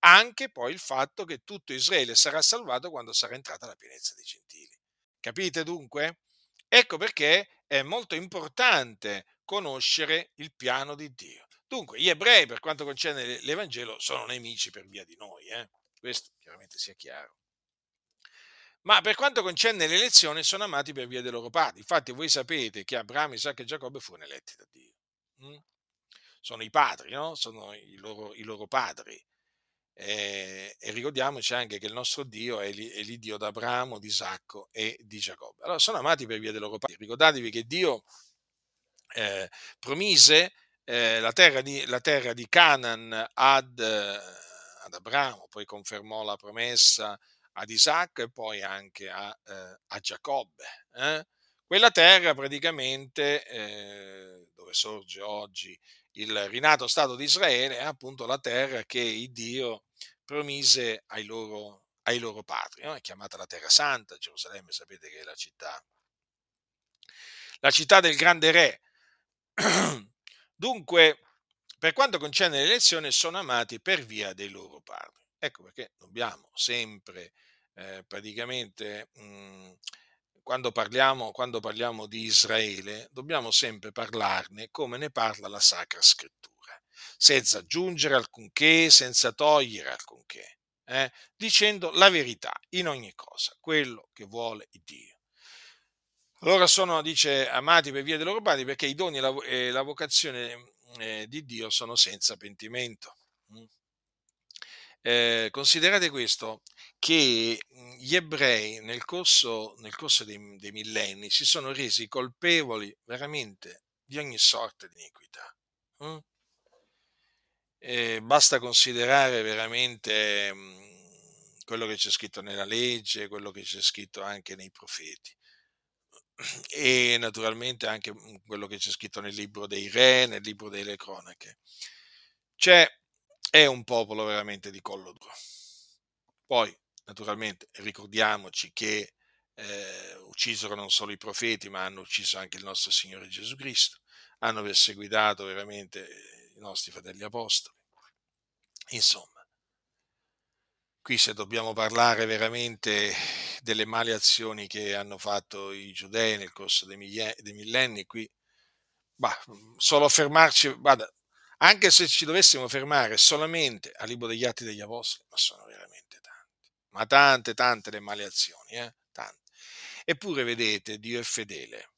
anche poi il fatto che tutto Israele sarà salvato quando sarà entrata la pienezza dei gentili. Capite dunque? Ecco perché è molto importante conoscere il piano di Dio. Dunque, gli ebrei, per quanto concerne l'Evangelo, sono nemici per via di noi, eh? questo chiaramente sia chiaro. Ma per quanto concerne l'elezione, sono amati per via dei loro padri. Infatti, voi sapete che Abramo, Isacco e Giacobbe furono eletti da Dio. Mm? Sono i padri, no? Sono i loro, i loro padri. E, e, ricordiamoci anche che il nostro Dio è, è l'Iddio d'Abramo, di Isacco e di Giacobbe. Allora, sono amati per via dei loro padri. Ricordatevi che Dio eh, promise eh, la, terra di, la, terra di, Canaan ad, eh, ad, Abramo, poi confermò la promessa ad Isacco e poi anche a, eh, a Giacobbe. Eh. Quella terra praticamente dove sorge oggi il rinato Stato di Israele è appunto la terra che Dio promise ai loro, ai loro padri, no? è chiamata la Terra Santa, Gerusalemme sapete che è la città, la città del grande re, Dunque, per quanto concerne l'elezione, sono amati per via dei loro padri. Ecco perché dobbiamo sempre, eh, praticamente, mh, quando, parliamo, quando parliamo di Israele, dobbiamo sempre parlarne come ne parla la Sacra Scrittura, senza aggiungere alcunché, senza togliere alcunché, eh, dicendo la verità in ogni cosa, quello che vuole Dio. Allora sono, dice, amati per via dei loro padri perché i doni e la, e la vocazione eh, di Dio sono senza pentimento. Mm. Eh, considerate questo, che gli ebrei nel corso, nel corso dei, dei, millenni si sono resi colpevoli veramente di ogni sorta di iniquità. Mm? Eh, basta considerare veramente mh, mm, quello che c'è scritto nella legge, quello che c'è scritto anche nei profeti e naturalmente anche mm, quello che c'è scritto nel libro dei re, nel libro delle cronache. C'è, è un popolo veramente di collo duro. Poi, naturalmente, ricordiamoci che eh, uccisero non solo i profeti, ma hanno ucciso anche il nostro Signore Gesù Cristo, hanno perseguitato veramente i nostri fratelli apostoli. Insomma, qui se dobbiamo parlare veramente delle mali azioni che hanno fatto i giudei nel corso dei, millenni, qui bah, solo fermarci, guarda, anche se ci dovessimo fermare solamente al libro degli atti degli apostoli, ma sono veramente tante, ma tante, tante le male azioni, eh? tante. Eppure vedete, Dio è fedele.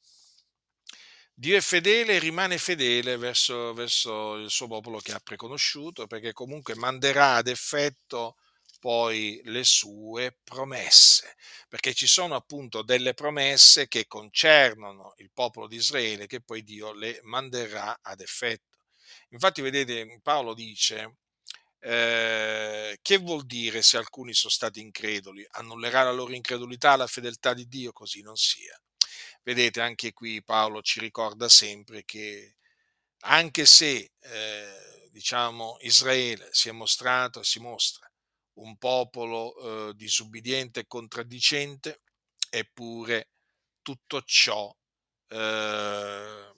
Dio è fedele e rimane fedele verso, verso il suo popolo che ha preconosciuto, perché comunque manderà ad effetto poi le sue promesse, perché ci sono appunto delle promesse che concernono il popolo di Israele che poi Dio le manderà ad effetto. Infatti vedete Paolo dice eh, che vuol dire se alcuni sono stati increduli? Annullerà la loro incredulità la fedeltà di Dio? Così non sia. Vedete, anche qui Paolo ci ricorda sempre che anche se eh, diciamo Israele si è mostrato e si mostra un popolo eh, disubbidiente e contraddicente, eppure tutto ciò eh,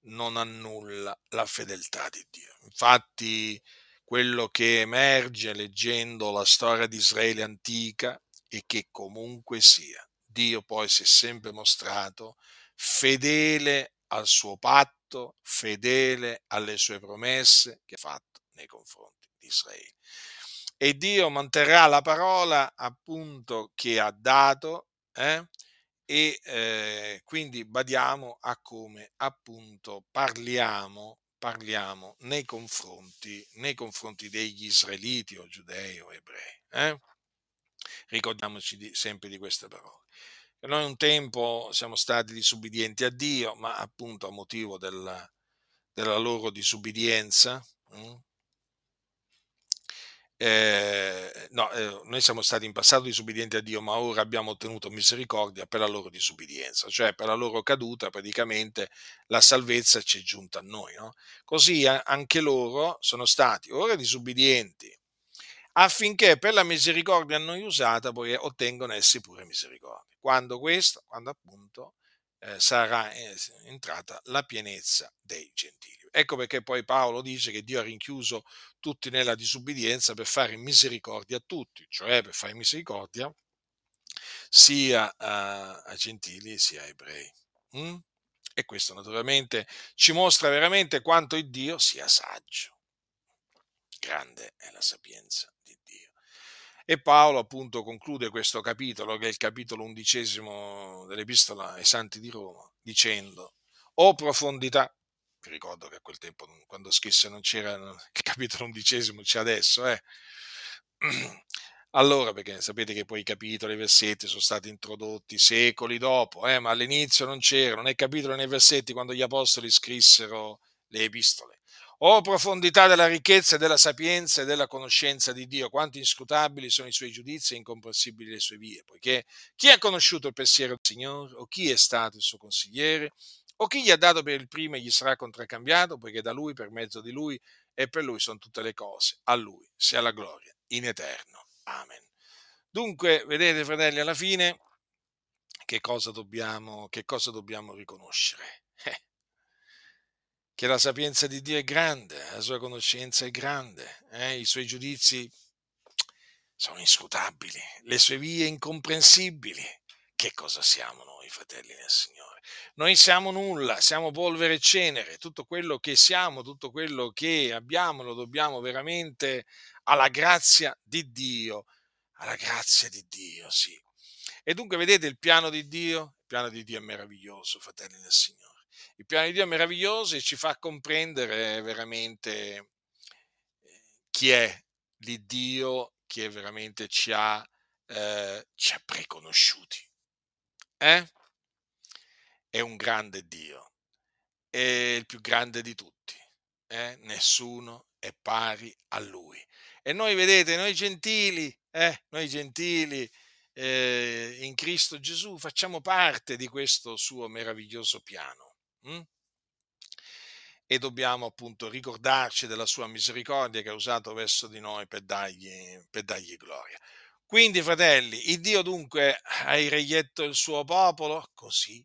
non annulla la fedeltà di Dio. Infatti, quello che emerge leggendo la storia di Israele antica è che comunque sia, Dio poi si è sempre mostrato fedele al suo patto, fedele alle sue promesse che ha fatto nei confronti di Israele e Dio manterrà la parola appunto che ha dato eh? e eh, quindi badiamo a come appunto parliamo, parliamo nei, confronti, nei confronti degli israeliti o giudei o ebrei. Eh? Ricordiamoci di, sempre di queste parole. Noi un tempo siamo stati disubbidienti a Dio, ma appunto a motivo della, della loro disubbidienza, mh, hm, eh, no, eh, noi siamo stati in passato disubbidienti a Dio, ma ora abbiamo ottenuto misericordia per la loro disubbidienza, cioè per la loro caduta praticamente la salvezza ci è giunta a noi. No? Così anche loro sono stati ora disubbidienti affinché per la misericordia a noi usata poi ottengono essi pure misericordia. Quando questo, quando appunto eh, sarà eh, entrata la pienezza dei gentili. Ecco perché poi Paolo dice che Dio ha rinchiuso tutti nella disubbidienza per fare misericordia a tutti, cioè per fare misericordia sia a, gentili sia a ebrei. Mm? E questo naturalmente ci mostra veramente quanto il Dio sia saggio. Grande è la sapienza di Dio. E Paolo appunto conclude questo capitolo, che è il capitolo undicesimo dell'Epistola ai Santi di Roma, dicendo, o profondità vi ricordo che a quel tempo, quando scrisse, non c'era il capitolo undicesimo, c'è adesso, eh. Allora, perché sapete che poi i capitoli e i versetti sono stati introdotti secoli dopo, eh, ma all'inizio non c'erano né capitoli né versetti quando gli apostoli scrissero le epistole. O profondità della ricchezza e della sapienza e della conoscenza di Dio, quanto inscrutabili sono i suoi giudizi e incomprensibili le sue vie, poiché chi ha conosciuto il pensiero del Signore o chi è stato il suo consigliere o chi gli ha dato per il primo e gli sarà contraccambiato, poiché da lui, per mezzo di lui e per lui sono tutte le cose. A lui sia la gloria in eterno. Amen. Dunque, vedete fratelli, alla fine che cosa dobbiamo, che cosa dobbiamo riconoscere? Eh. che la sapienza di Dio è grande, la sua conoscenza è grande, eh? i suoi giudizi sono inscrutabili, le sue vie incomprensibili. Che cosa siamo noi, fratelli nel Signore? Noi siamo nulla, siamo polvere e cenere, tutto quello che siamo, tutto quello che abbiamo lo dobbiamo veramente alla grazia di Dio, alla grazia di Dio, sì. E dunque vedete il piano di Dio? Il piano di Dio è meraviglioso, fratelli del Signore. Il piano di Dio è meraviglioso e ci fa comprendere veramente eh, chi è l'Iddio che veramente ci ha, eh, ci ha preconosciuti. Eh? È un grande Dio, è il più grande di tutti. Eh? Nessuno è pari a Lui. E noi, vedete, noi gentili, eh? noi gentili eh, in Cristo Gesù facciamo parte di questo suo meraviglioso piano. Hm? E dobbiamo appunto ricordarci della sua misericordia che ha usato verso di noi per dargli, per dargli gloria. Quindi, fratelli, il Dio dunque ha reietto il suo popolo, così